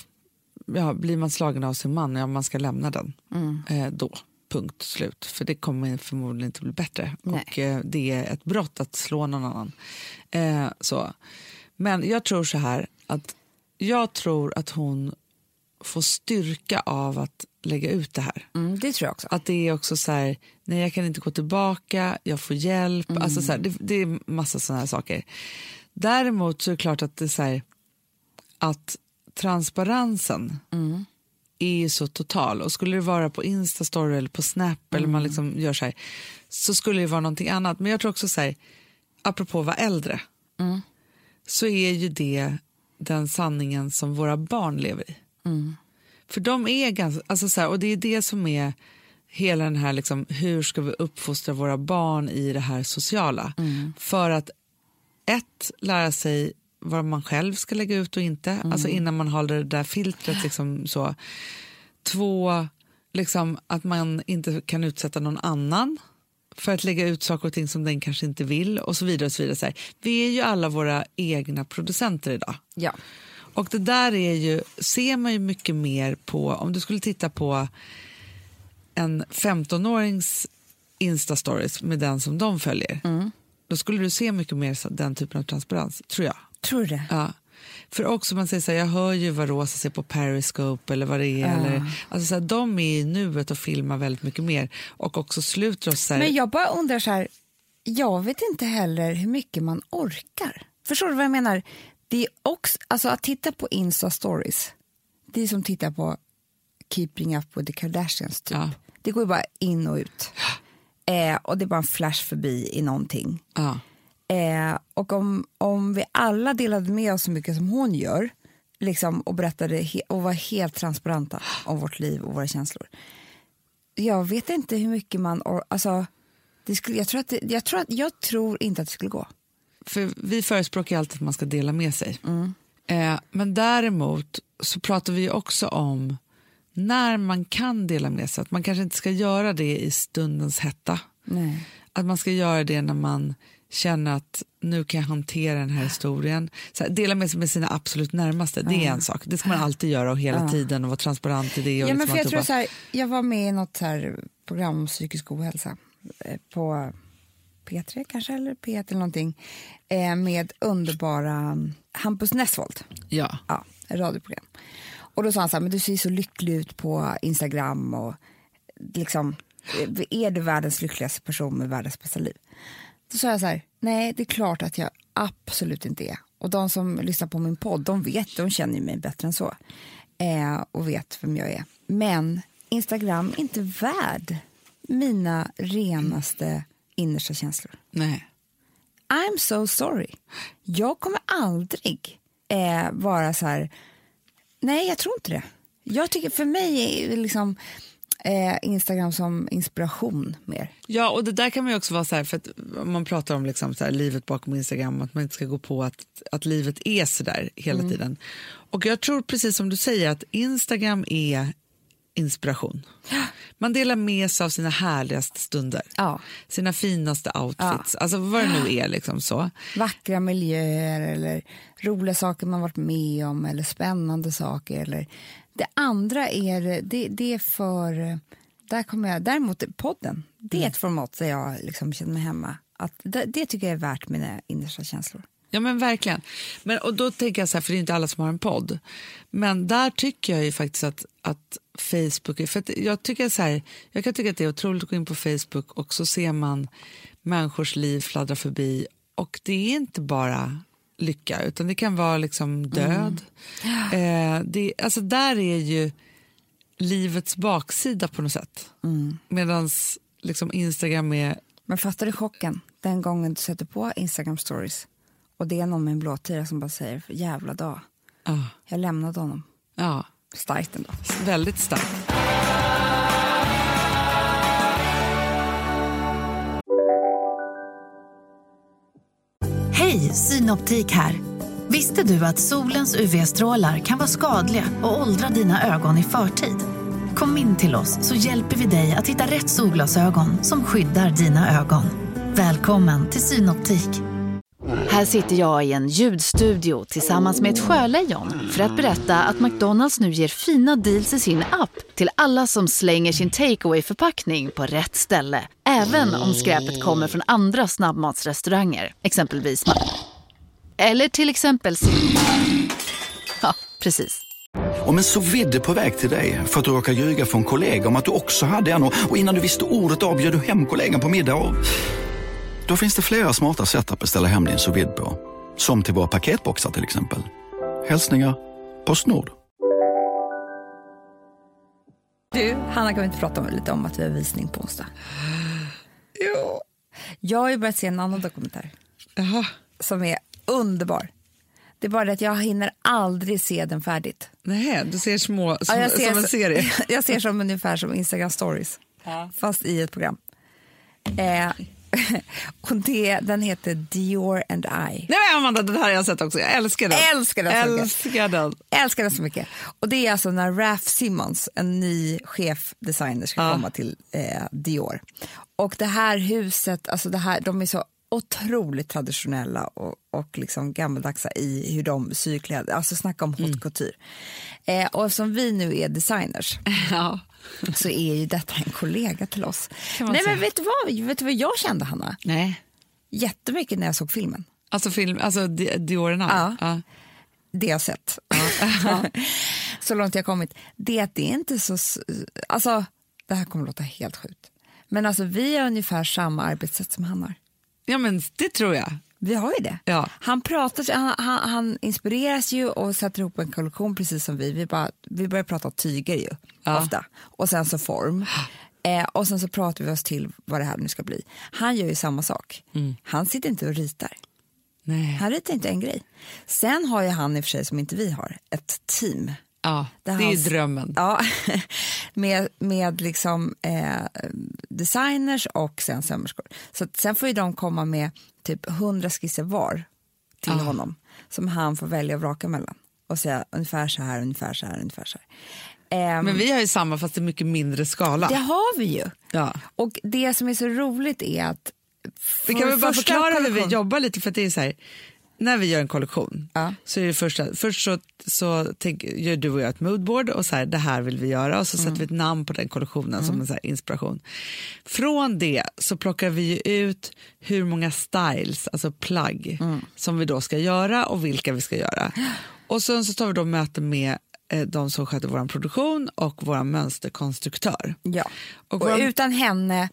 ja, blir man slagen av sin man, ja man ska lämna den Mm. eh, då. Punkt slut. För det kommer förmodligen inte bli bättre. Nej. Och eh, det är ett brott att slå någon annan. Eh, så. Men jag tror så här att jag tror att hon får styrka av att lägga ut det här. Mm, det tror jag också. Att det är också så här, nej jag kan inte gå tillbaka, jag får hjälp. Alltså så här, det, det är massa sådana här saker. Däremot så är det klart att det är så här, att transparensen är ju så total. Och skulle det vara på Instastory eller på Snap eller man liksom gör så här, så skulle det vara någonting annat. Men jag tror också så här, apropå att vara äldre, så är ju det den sanningen som våra barn lever i. För de är ganska, alltså så här, och det är det som är hela den här, liksom, hur ska vi uppfostra våra barn i det här sociala? För att ett, lära sig vad man själv ska lägga ut och inte, alltså innan man har det där filtret. Liksom, så. Två, liksom, att man inte kan utsätta någon annan för att lägga ut saker och ting som den kanske inte vill och så vidare. Och så vidare. Så här. Vi är ju alla våra egna producenter idag. Ja. Och det där är ju, ser man ju mycket mer på, om du skulle titta på en 15-årings Insta-stories med den som de följer, då skulle du se mycket mer den typen av transparens, tror jag. Tror du det? Ja. För också man säger så här, jag hör ju vad Rosa ser på Periscope eller vad det är. Eller, alltså så här, de är i nuet och filmar väldigt mycket mer och också sluter oss så här, Men jag bara undrar så här, jag vet inte heller hur mycket man orkar. Förstår du vad jag menar? Det är också, alltså att titta på Insta-stories, det är som att titta på Keeping Up with the Kardashians typ. Ja. Det går ju bara in och ut. Eh, och det är bara en flash förbi i någonting. ja, Eh, och om, om vi alla delade med oss så mycket som hon gör liksom, och berättade he- och var helt transparenta om vårt liv och våra känslor. Jag vet inte hur mycket man... Or- alltså, det skulle, jag, tror att det, jag, tror att, jag tror inte att det skulle gå. För vi förespråkar alltid att man ska dela med sig. Eh, men däremot så pratar vi också om när man kan dela med sig. Att man kanske inte ska göra det i stundens hetta. Nej. Att man ska göra det när man känner att nu kan jag hantera den här historien. Så här, dela med sig med sina absolut närmaste, det är en sak. Det ska man alltid göra och hela tiden och vara transparent i det. Och Ja, men liksom för jag, tror alltihopa. så här, jag var med i något så här program om psykisk ohälsa eh, på P3 kanske, eller P1 eller någonting eh, med underbara Hampus Nessvold. ja. ja, radioprogram. Och då sa han så här, men du ser så lycklig ut på Instagram och liksom, är du världens lyckligaste person med världens bästa liv? Då sa jag så här, nej det är klart att jag absolut inte är. Och de som lyssnar på min podd, de vet, de känner mig bättre än så. Eh, och vet vem jag är. Men Instagram är inte värd mina renaste innersta känslor. Nej. I'm so sorry. Jag kommer aldrig eh, vara så här... Nej, jag tror inte det. Jag tycker för mig är liksom eh, Instagram som inspiration mer. Ja, och det där kan man ju också vara så här, för att man pratar om liksom så här, livet bakom Instagram, att man inte ska gå på att, att livet är så där hela tiden. Och jag tror precis som du säger att Instagram är inspiration. Man delar med sig av sina härligaste stunder, Ja. sina finaste outfits, alltså vad det nu är. liksom så. Vackra miljöer eller roliga saker man varit med om eller spännande saker. Eller... Det andra är, det, det är för... Där kommer jag, däremot podden, det är ett format där jag liksom känner mig hemma. Att det, det tycker jag är värt mina innersta känslor. Ja men verkligen. Men, och då tänker jag så här, för det är inte alla som har en podd. Men där tycker jag ju faktiskt att, att Facebook, för att jag tycker så här, jag kan tycka att det är otroligt att gå in på Facebook och så ser man människors liv fladdra förbi och det är inte bara lycka utan det kan vara liksom död. Eh, det, alltså där är ju livets baksida på något sätt. Medan liksom Instagram är Men fattar du chocken den gången du sätter på Instagram stories och det är någon med en blåtira som bara säger jävla dag, ja, jag lämnade honom. ja, Starkt ändå. väldigt starkt. Hej, Synoptik här. Visste du att solens UV-strålar kan vara skadliga och åldra dina ögon i förtid? Kom in till oss så hjälper vi dig att hitta rätt solglasögon som skyddar dina ögon. Välkommen till Synoptik. Här sitter jag i en ljudstudio tillsammans med ett sjölejon för att berätta att McDonalds nu ger fina deals i sin app till alla som slänger sin takeaway förpackning på rätt ställe. Även om skräpet kommer från andra snabbmatsrestauranger, exempelvis Eller till exempel Ja, precis. Om en så vidde på väg till dig för att du råkar ljuga från kollega om att du också hade en och och innan du visste ordet av bjöd du hem kollegan på middag och... Då finns det flera smarta sätt att beställa hem din sous på. Som till våra paketboxar till exempel. Hälsningar Postnord. Du, Hanna, kan vi inte prata om, lite om att vi har visning på onsdag? Jo. Jag har ju börjat se en annan dokumentär Jaha. som är underbar. Det är bara det att jag hinner aldrig se den färdigt. Nej, du ser små, som, Ja, jag ser som en serie. *laughs* jag ser som ungefär som Instagram stories, fast i ett program. Eh, *laughs* och det, den heter Dior and I. Nej men Amanda, den här har jag sett också. Jag älskar den. Älskar den så mycket. älskar den. älskar den så mycket. Och det är alltså när Raf Simmons, en ny chefdesigner, ska Ja. komma till eh, Dior. Och det här huset, alltså det här, de är så otroligt traditionella och, och liksom gammaldagsa i hur de syr kläder. Alltså snacka om haute couture. Eh, och eftersom vi nu är designers *laughs* Ja. *laughs* så är ju detta en kollega till oss. Nej säga. men vet du, vad, vet du vad jag kände Hanna? Nej. Jättemycket när jag såg filmen. Alltså film, alltså Di- Dior and I. Ja. Ja. det jag sett, *laughs* så långt jag kommit, det är att det är inte så... Alltså, det här kommer låta helt sjukt. Men alltså, vi har ungefär samma arbetssätt som han har. ja men det tror jag. Vi har ju det. Ja. Han, pratar, han, han, han inspireras ju och sätter ihop en kollektion precis som vi. Vi, bara, vi börjar prata tyger ju, Ja. ofta. Och sen så form. *gasps* Eh, och sen så pratar vi oss till vad det här nu ska bli. Han gör ju samma sak. Han sitter inte och ritar. Nej. Han ritar inte en grej. Sen har ju han i och för sig, som inte vi har, ett team. Ja, det är hans- drömmen. Ja, *laughs* med, med liksom eh, designers och sen sömmerskor. Så att sen får ju de komma med typ 100 skisser var till Ja. honom som han får välja och vraka mellan och säga ungefär så här, ungefär så här, ungefär så här. Ehm, Men vi har ju samma fast i mycket mindre skala. Det har vi ju. Ja. Och det som är så roligt är att Vi kan väl bara förklara hur vi jobbar lite för att det är så här, när vi gör en kollektion Ja. så är det första, först så, så tänk, gör du och jag ett moodboard och så här, det här vill vi göra och så sätter vi ett namn på den kollektionen som en så inspiration. Från det så plockar vi ju ut hur många styles, alltså plagg, som vi då ska göra och vilka vi ska göra. *gasps* Och sen så tar vi då möte med eh, de som sköter vår produktion och vår mönsterkonstruktör. Ja. Och Och, våran- utan henne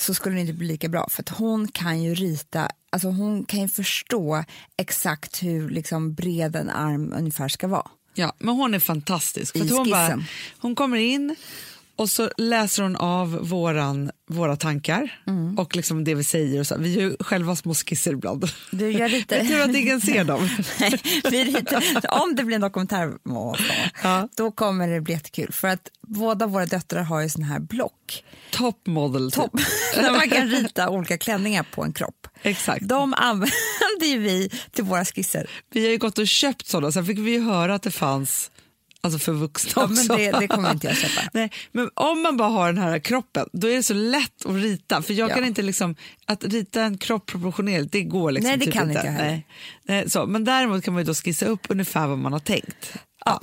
så skulle det inte bli lika bra för att hon kan ju rita, alltså hon kan ju förstå exakt hur liksom bred en arm ungefär ska vara. Ja, men hon är fantastisk. För hon, bara, hon kommer in och så läser hon av våran, våra tankar Mm. och liksom det vi säger. Och så. Vi gör ju själva små skisser ibland. Du, jag ritar... Jag tror att ingen ser dem. *laughs* Nej, vi ritar, om det blir en dokumentär Ja. då kommer det bli jättekul. För att båda våra döttrar har ju sån här block. Top model. Topp. Typ. *laughs* Där man kan rita olika klänningar på en kropp. Exakt. De använder vi till våra skisser. Vi har ju gått och köpt sådana, sen fick vi höra att det fanns alltså för vuxna Ja, också. men det, det kommer inte jag köpa. *laughs* Nej, men om man bara har den här kroppen, då är det så lätt att rita. För jag Ja. kan inte liksom, att rita en kropp proportionellt, det går liksom Nej, det typ kan inte. jag heller. Nej. Så, men däremot kan man ju då skissa upp ungefär vad man har tänkt. Ja.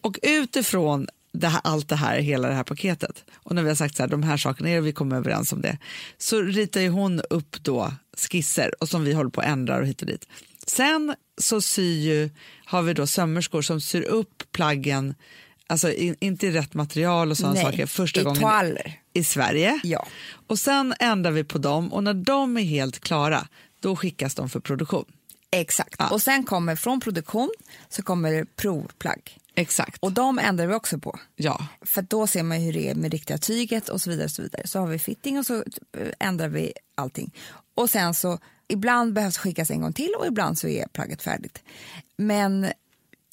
Och utifrån det här, allt det här, hela det här paketet, och när vi har sagt så här, de här sakerna är det, vi kommer överens om det, så ritar ju hon upp då skisser och som vi håller på att ändra och hit och dit. Sen så syr ju, har vi då sömmerskor som syr upp plaggen, alltså in, inte i rätt material och sådana Nej, saker, första i gången toaller. i Sverige. Ja. Och sen ändrar vi på dem och när de är helt klara, då skickas de för produktion. Exakt. Ja. Och sen kommer från produktion så kommer provplagg. Exakt. Och de ändrar vi också på. ja. För då ser man hur det är med riktiga tyget och så vidare. och Så vidare. Så har vi fitting och så eh, ändrar vi allting. Och sen så ibland behövs skickas en gång till och ibland så är plagget färdigt. Men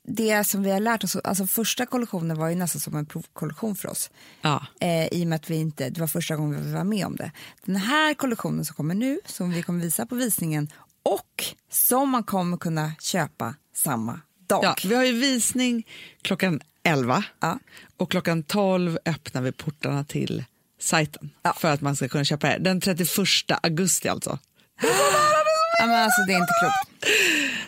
det som vi har lärt oss, alltså första kollektionen var ju nästan som en provkollektion för oss. Ja. Eh, I och med att vi inte, det var första gången vi var med om det. Den här kollektionen som kommer nu, som vi kommer visa på visningen och som man kommer kunna köpa samma dag. Ja, vi har ju visning klockan 11 Ja. och klockan 12 öppnar vi portarna till sajten Ja. för att man ska kunna köpa det. Den 31 augusti alltså. Ja, men alltså, det är inte klokt.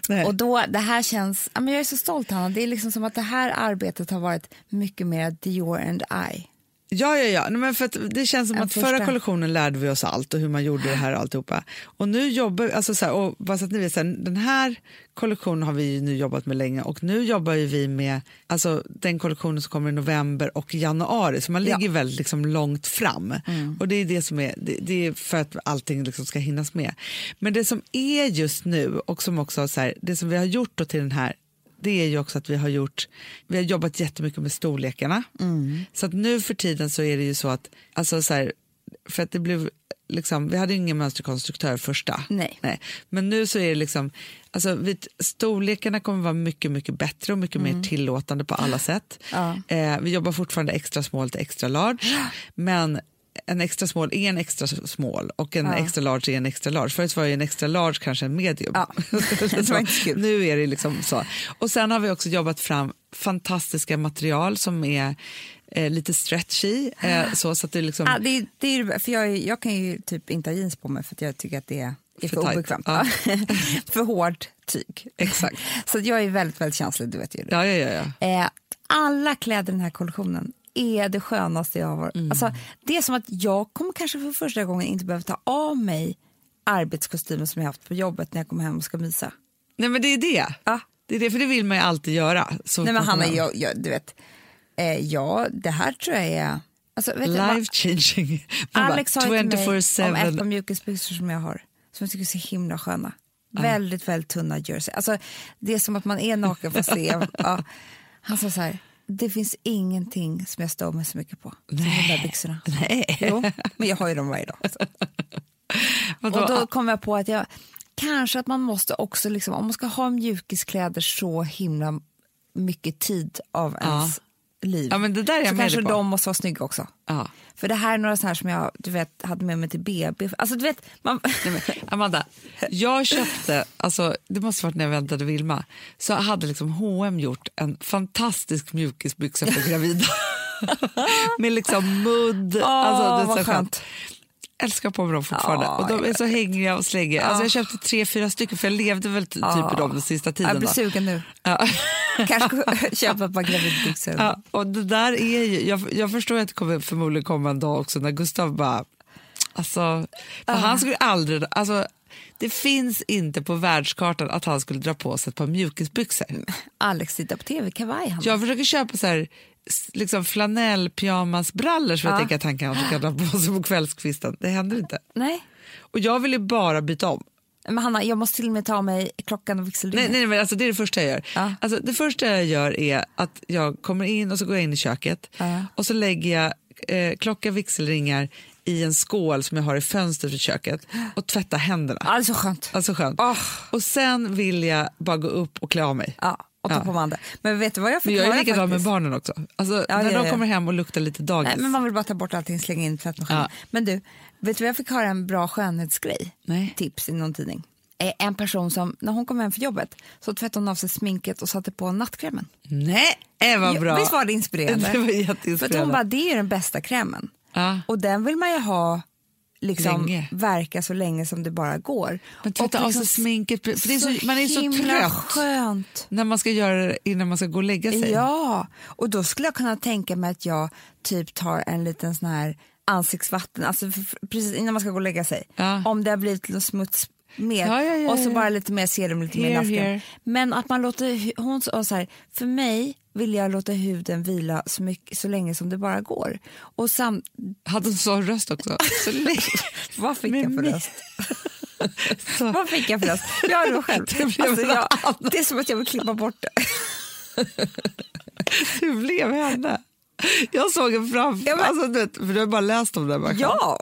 Nej. Och då, det här känns, ja, men jag är så stolt Hanna, det är liksom som att det här arbetet har varit mycket mer Dior and I. Ja, ja, ja. Men för det känns som En att förra första. kollektionen lärde vi oss allt och hur man gjorde det här och alltihopa. Och nu jobbar alltså så här, och bara så att ni vet, så här, den här kollektionen har vi nu jobbat med länge och nu jobbar ju vi med alltså, den kollektionen som kommer i november och januari så man Ja. ligger väldigt liksom, långt fram. Och det är det som är, det, det är för att allting liksom ska hinnas med. Men det som är just nu och som också så här, det som vi har gjort då till den här det är ju också att vi har gjort, vi har jobbat jättemycket med storlekarna. Så att nu för tiden så är det ju så att, alltså så här, för att det blev liksom, vi hade ju ingen mönsterkonstruktör första. Nej. Men nu så är det liksom, alltså vi, storlekarna kommer vara mycket, mycket bättre och mycket mer tillåtande på alla sätt. Ja. Eh, vi jobbar fortfarande extra small till extra large, men en extra small är en extra small och en Ja. extra large är en extra large. Förut var ju en extra large kanske en medium. Ja. *laughs* Nu är det liksom så. Och sen har vi också jobbat fram fantastiska material som är eh, lite stretchy. Eh, så, så att det liksom... Ah, det, det är, för jag, jag kan ju typ inte ha jeans på mig för att jag tycker att det är, är för, För obekvämt. Ja. *laughs* för hårt tyg. Exakt. *laughs* Så jag är väldigt, väldigt känslig, du vet ju. Ja, ja, ja. ja. Eh, alla kläder i den här kollektionen är det skönaste jag har. Mm. Alltså, det är som att jag kommer kanske för första gången inte behöva ta av mig arbetskostymen som jag haft på jobbet när jag kommer hem och ska mysa. Nej, men det är det. Ja. Det är det, för det vill man ju alltid göra. Nej men Hanna, jag, jag, du vet, eh, ja, det här tror jag är... Alltså, Life changing. Alex sa till mig om ett 24/7. par mjukisbyxor som jag har, som jag tycker är så himla sköna. Väldigt, väldigt tunna jersey. Alltså, det är som att man är naken fast det är... *laughs* ja. Han sa så här, det finns ingenting som jag stör mig så mycket på som de där byxorna. Nej. Jo, men jag har ju dem varje dag. Så. *laughs* Vadå? Och då kom jag på att jag, kanske att man måste också, liksom, om man ska ha mjukiskläder så himla mycket tid av ens liv, Ja, men det där är jag så kanske på. de måste vara snygga också. Ja. För det här är några här som jag du vet, hade med mig till BB. Alltså du vet, man... *laughs* Amanda, jag köpte, alltså, det måste varit när jag väntade Vilma, så hade liksom H&M gjort en fantastisk mjukisbyxa för gravida. *laughs* Med liksom mudd. Åh, alltså, det är så skönt. Älskar på med dem fortfarande. Ja, och de är så hängiga och slängiga. Alltså, jag köpte tre, fyra stycken för jag levde väl ty- typ i dem den sista tiden. Jag blir sugen nu. Ja. *laughs* Kanske *laughs* köpa ett par gravidbyxor. Ja, och det där är ju, jag, jag förstår att det kommer förmodligen komma en dag också när Gustav bara Alltså, för han skulle aldrig... Alltså, det finns inte på världskartan att han skulle dra på sig ett par mjukisbyxor. Alex tittar på tv-kavaj. Jag försöker köpa så här, liksom flanell pyjamasbrallor som jag tänker att han kanske kan dra på sig på kvällskvisten. Det händer inte. Nej. Och jag vill ju bara byta om. Men Hanna, jag måste till och med ta av mig klockan och vigselringen. Nej, nej, men alltså, det är det första jag gör. Ja. Alltså, det första jag gör är att jag kommer in och så går jag in i köket Ja. och så lägger jag eh, klocka, vigselringar i en skål som jag har i fönstret för köket och tvättar händerna. Ja, det är så skönt. Alltså skönt. Åh. Och sen vill jag bara gå upp och klä av mig. Ja, och Ja. på andra. Men vet du vad jag fick Men jag är höra likadant med barnen också. Alltså, Ja, när det är de det. kommer hem och luktar lite dagis. Nej, men man vill bara ta bort allting, slänga in tvättmaskinen. Ja. Men du, vet du vad jag fick höra en bra skönhetsgrej? Nej. Tips i någon tidning. Eh, En person som, när hon kom hem för jobbet, så tvättade hon av sig sminket och satte på nattkrämen. Nej, vad Jo, bra. Visst var det inspirerande? *laughs* Det var För jätteinspirerande. hon bara, det är den bästa krämen. Ja. Och den vill man ju ha liksom Länge. verka så länge som det bara går. Men tvätta av sig sminket, för det är så, man är så trött skönt. när man ska göra det innan man ska gå och lägga sig. Ja, och då skulle jag kunna tänka mig att jag typ tar en liten sån här ansiktsvatten, alltså precis innan man ska gå och lägga sig. Ja. Om det har blivit lite smuts mer Ja, ja, och så bara lite mer serum, lite mer Here, naftkräm. here. Men att man låter, hon sa så här, för mig vill jag låta huden vila så, mycket, så länge som det bara går. Och sam, Hade hon så röst också? *laughs* Så vad fick jag för röst? *laughs* Vad fick jag för röst? Jag har nog själv. *laughs* Det Alltså, jag, det är som att jag vill klippa bort det. Du blev henne. Jag såg en framför Ja, men- alltså, du vet, för du har bara läst om det. Bara, Ja!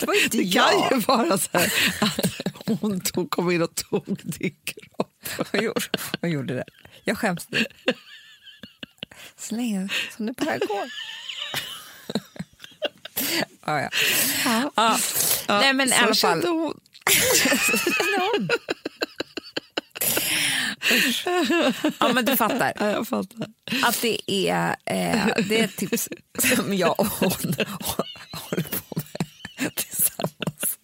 Det var inte Det jag. kan ju vara så här att hon tog, kom in och tog din kropp. Hon gjorde, hon gjorde det. Jag skäms nu. Så länge som det bara går. ja, ja. Ja. Nej, men i alla fall. hon. Ja, men du fattar. Ja, jag fattar. Att det är, eh, det är ett tips som jag och hon håller på med tillsammans.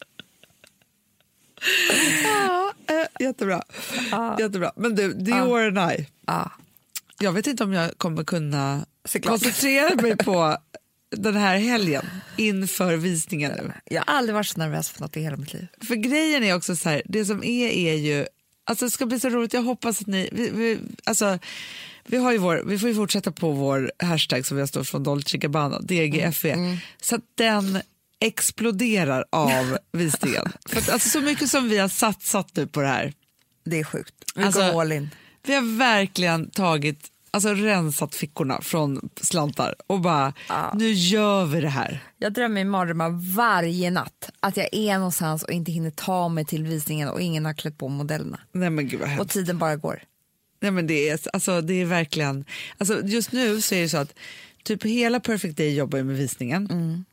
Ja, eh, jättebra. jättebra. Men du, Dior and I. Ja. Jag vet inte om jag kommer kunna Såklart. koncentrera mig *laughs* på den här helgen inför visningen nu. Jag har aldrig varit så nervös för något i hela mitt liv. För grejen är också så här, det som är är ju, alltså det ska bli så roligt, jag hoppas att ni, vi, vi, alltså, vi, har ju vår, vi får ju fortsätta på vår hashtag som vi har stått från Dolce Gabbana, DGFE, så att den exploderar av *laughs* visningen. För att, alltså, så mycket som vi har satsat nu på det här, Det är sjukt. Vi Alltså- går all in. vi har verkligen tagit, alltså rensat fickorna från slantar och bara, nu gör vi det här. Jag drömmer i mardrömmar varje natt att jag är någonstans och inte hinner ta mig till visningen och ingen har klätt på modellerna. Nej men gud. Och tiden bara går. Nej, men det, är, alltså, det är verkligen... Alltså, just nu så är det så att typ hela Perfect Day jobbar med visningen. Mm.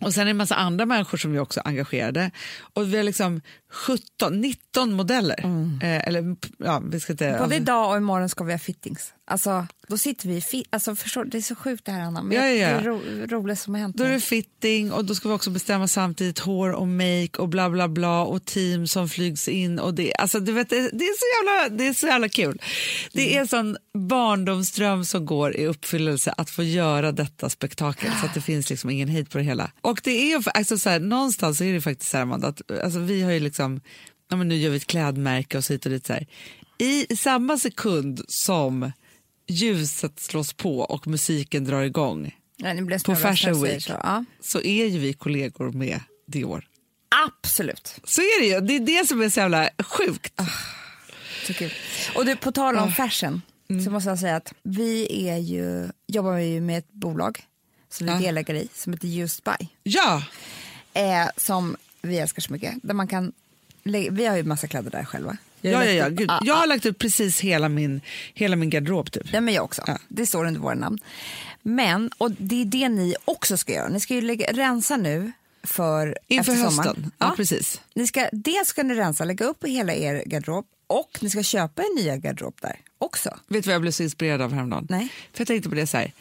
Och sen är det en massa andra människor som är också engagerade. Och vi har liksom 17, 19 modeller. Eh, eller ja, vi ska inte... Mm. Både alltså- idag och imorgon ska vi ha fittings. Alltså, då sitter vi fi- alltså, förstår, Det är så sjukt det här Anna, men Ja, ja, det är ro, roligt som har hänt. Då är det fitting och då ska vi också bestämma samtidigt hår och make och bla bla bla och team som flygs in. Och det, alltså, du vet, det, är så jävla, det är så jävla kul. Det är en sån barndomsdröm som går i uppfyllelse att få göra detta spektakel så att det *gasps* finns liksom ingen hejd på det hela. Och det är ju, alltså, så här, någonstans är det faktiskt så här, Amanda, att alltså, vi har ju liksom, ja, men nu gör vi ett klädmärke och så hit och dit. Så här. I samma sekund som ljuset slås på och musiken drar igång Ja, på Fashion Week Så. Ja. så är ju vi kollegor med Dior. Absolut. Så är det ju. Det är det som är så jävla sjukt. Ah. Så kul. Och du, på tal om fashion så måste jag säga att vi är ju, jobbar ju med ett bolag som vi Ja. är delägare i som heter Just By. Ja, Eh, som vi älskar så mycket. Där man kan vi har ju massa kläder där själva. Jag ja, ja, ja. Gud. Ah, Jag ah. har lagt upp precis hela min, hela min garderob. Typ. Ja, men jag också. Ja. Det står under våra namn. Men, och det är det ni också ska göra. Ni ska ju lägga, rensa nu för Inför efter sommaren. hösten. Ja, precis. Ni ska, dels ska ni rensa, lägga upp hela er garderob och ni ska köpa en nya garderob där också. Vet du vad jag blev så inspirerad av häromdagen? Nej. För jag tänkte på det så här.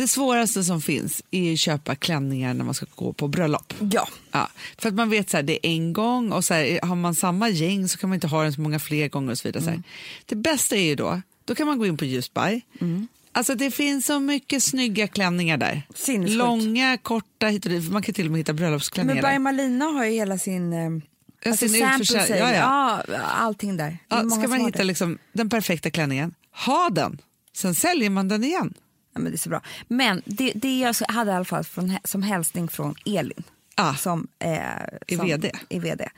Det svåraste som finns är att köpa klänningar när man ska gå på bröllop. Ja. Ja, för att man vet så här, det är en gång och så här, har man samma gäng så kan man inte ha den så många fler gånger och så vidare. Så här. Det bästa är ju då, då kan man gå in på Just Buy, Alltså det finns så mycket snygga klänningar där. Sinnessjukt. Långa, korta, hit och dit. Man kan till och med hitta Men bröllopsklänningar By där. Malina har ju hela sin... Eh, alltså sin sample ja, ja. ja, allting där. Ja, ska man hitta liksom den perfekta klänningen, ha den. Sen säljer man den igen. Ja, men det är så bra. Men det, det jag hade i alla fall från, som hälsning från Elin, Ah. som, eh, I som VD. i VD,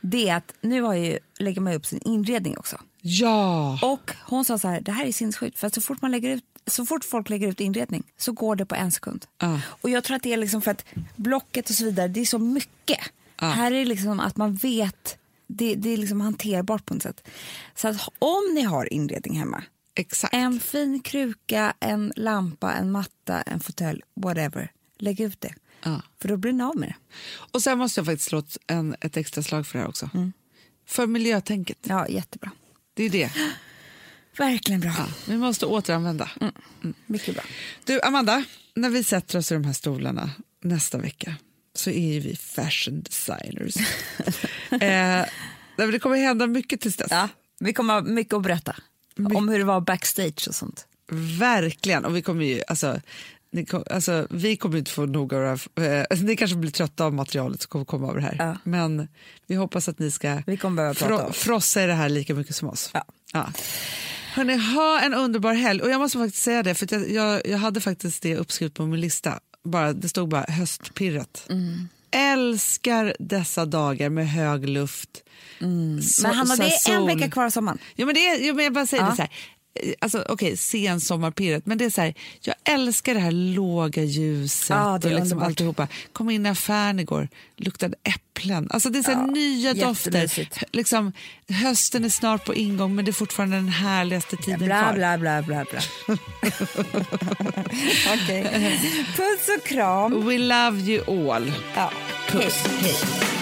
det är att nu har ju, lägger man upp sin inredning också. Ja! Och hon sa så här, det här är sinnessjukt för att så fort, man lägger ut, så fort folk lägger ut inredning så går det på en sekund. Ja. Och jag tror att det är liksom för att blocket och så vidare, det är så mycket. Här är det liksom att man vet, det, det är liksom hanterbart på något sätt. Så att om ni har inredning hemma, Exakt. en fin kruka, en lampa, en matta, en fåtölj, whatever. Lägg ut det. Ja. För då blir ni av med det. Och sen måste jag faktiskt slå en, ett extra slag för det här också. För miljötänket. Ja, jättebra. Det är det. Verkligen bra. Ja, vi måste återanvända. Mycket bra. Du, Amanda, när vi sätter oss i de här stolarna nästa vecka så är ju vi fashion designers. *laughs* eh, det kommer hända mycket tills dess. Ja, vi kommer ha mycket att berätta om hur det var backstage och sånt. Verkligen. Och vi kommer ju, alltså, ni kom, alltså, vi kommer inte få nog av det här. Eh, *laughs* ni kanske blir trötta av materialet som kommer komma av det här. Ja. Men vi hoppas att ni ska Vi kommer om. frossa i det här lika mycket som oss. Ja. Ja. Hörrni, ha en underbar helg. Och jag måste faktiskt säga det, för jag, jag, jag hade faktiskt det uppskrivet på min lista. Bara, det stod bara höstpirret. Mm. Älskar dessa dagar med hög luft. Så- Mm. Men Hanna, det är en vecka kvar av sommaren. Jo, men det är, men jag bara säger Ja. det så här. eh, Alltså, Okej, sensommarpirret, men det är så här, jag älskar det här låga ljuset Ja, det och liksom underbart. alltihopa. Kom in i affären igår, luktade äpplen. Alltså det är så här nya dofter. Liksom, hösten är snart på ingång, men det är fortfarande den härligaste tiden Bla, kvar. bla, bla, bla, bla. *laughs* Okej. Puss och kram. We love you all. Ja. Puss. Hej. Hej.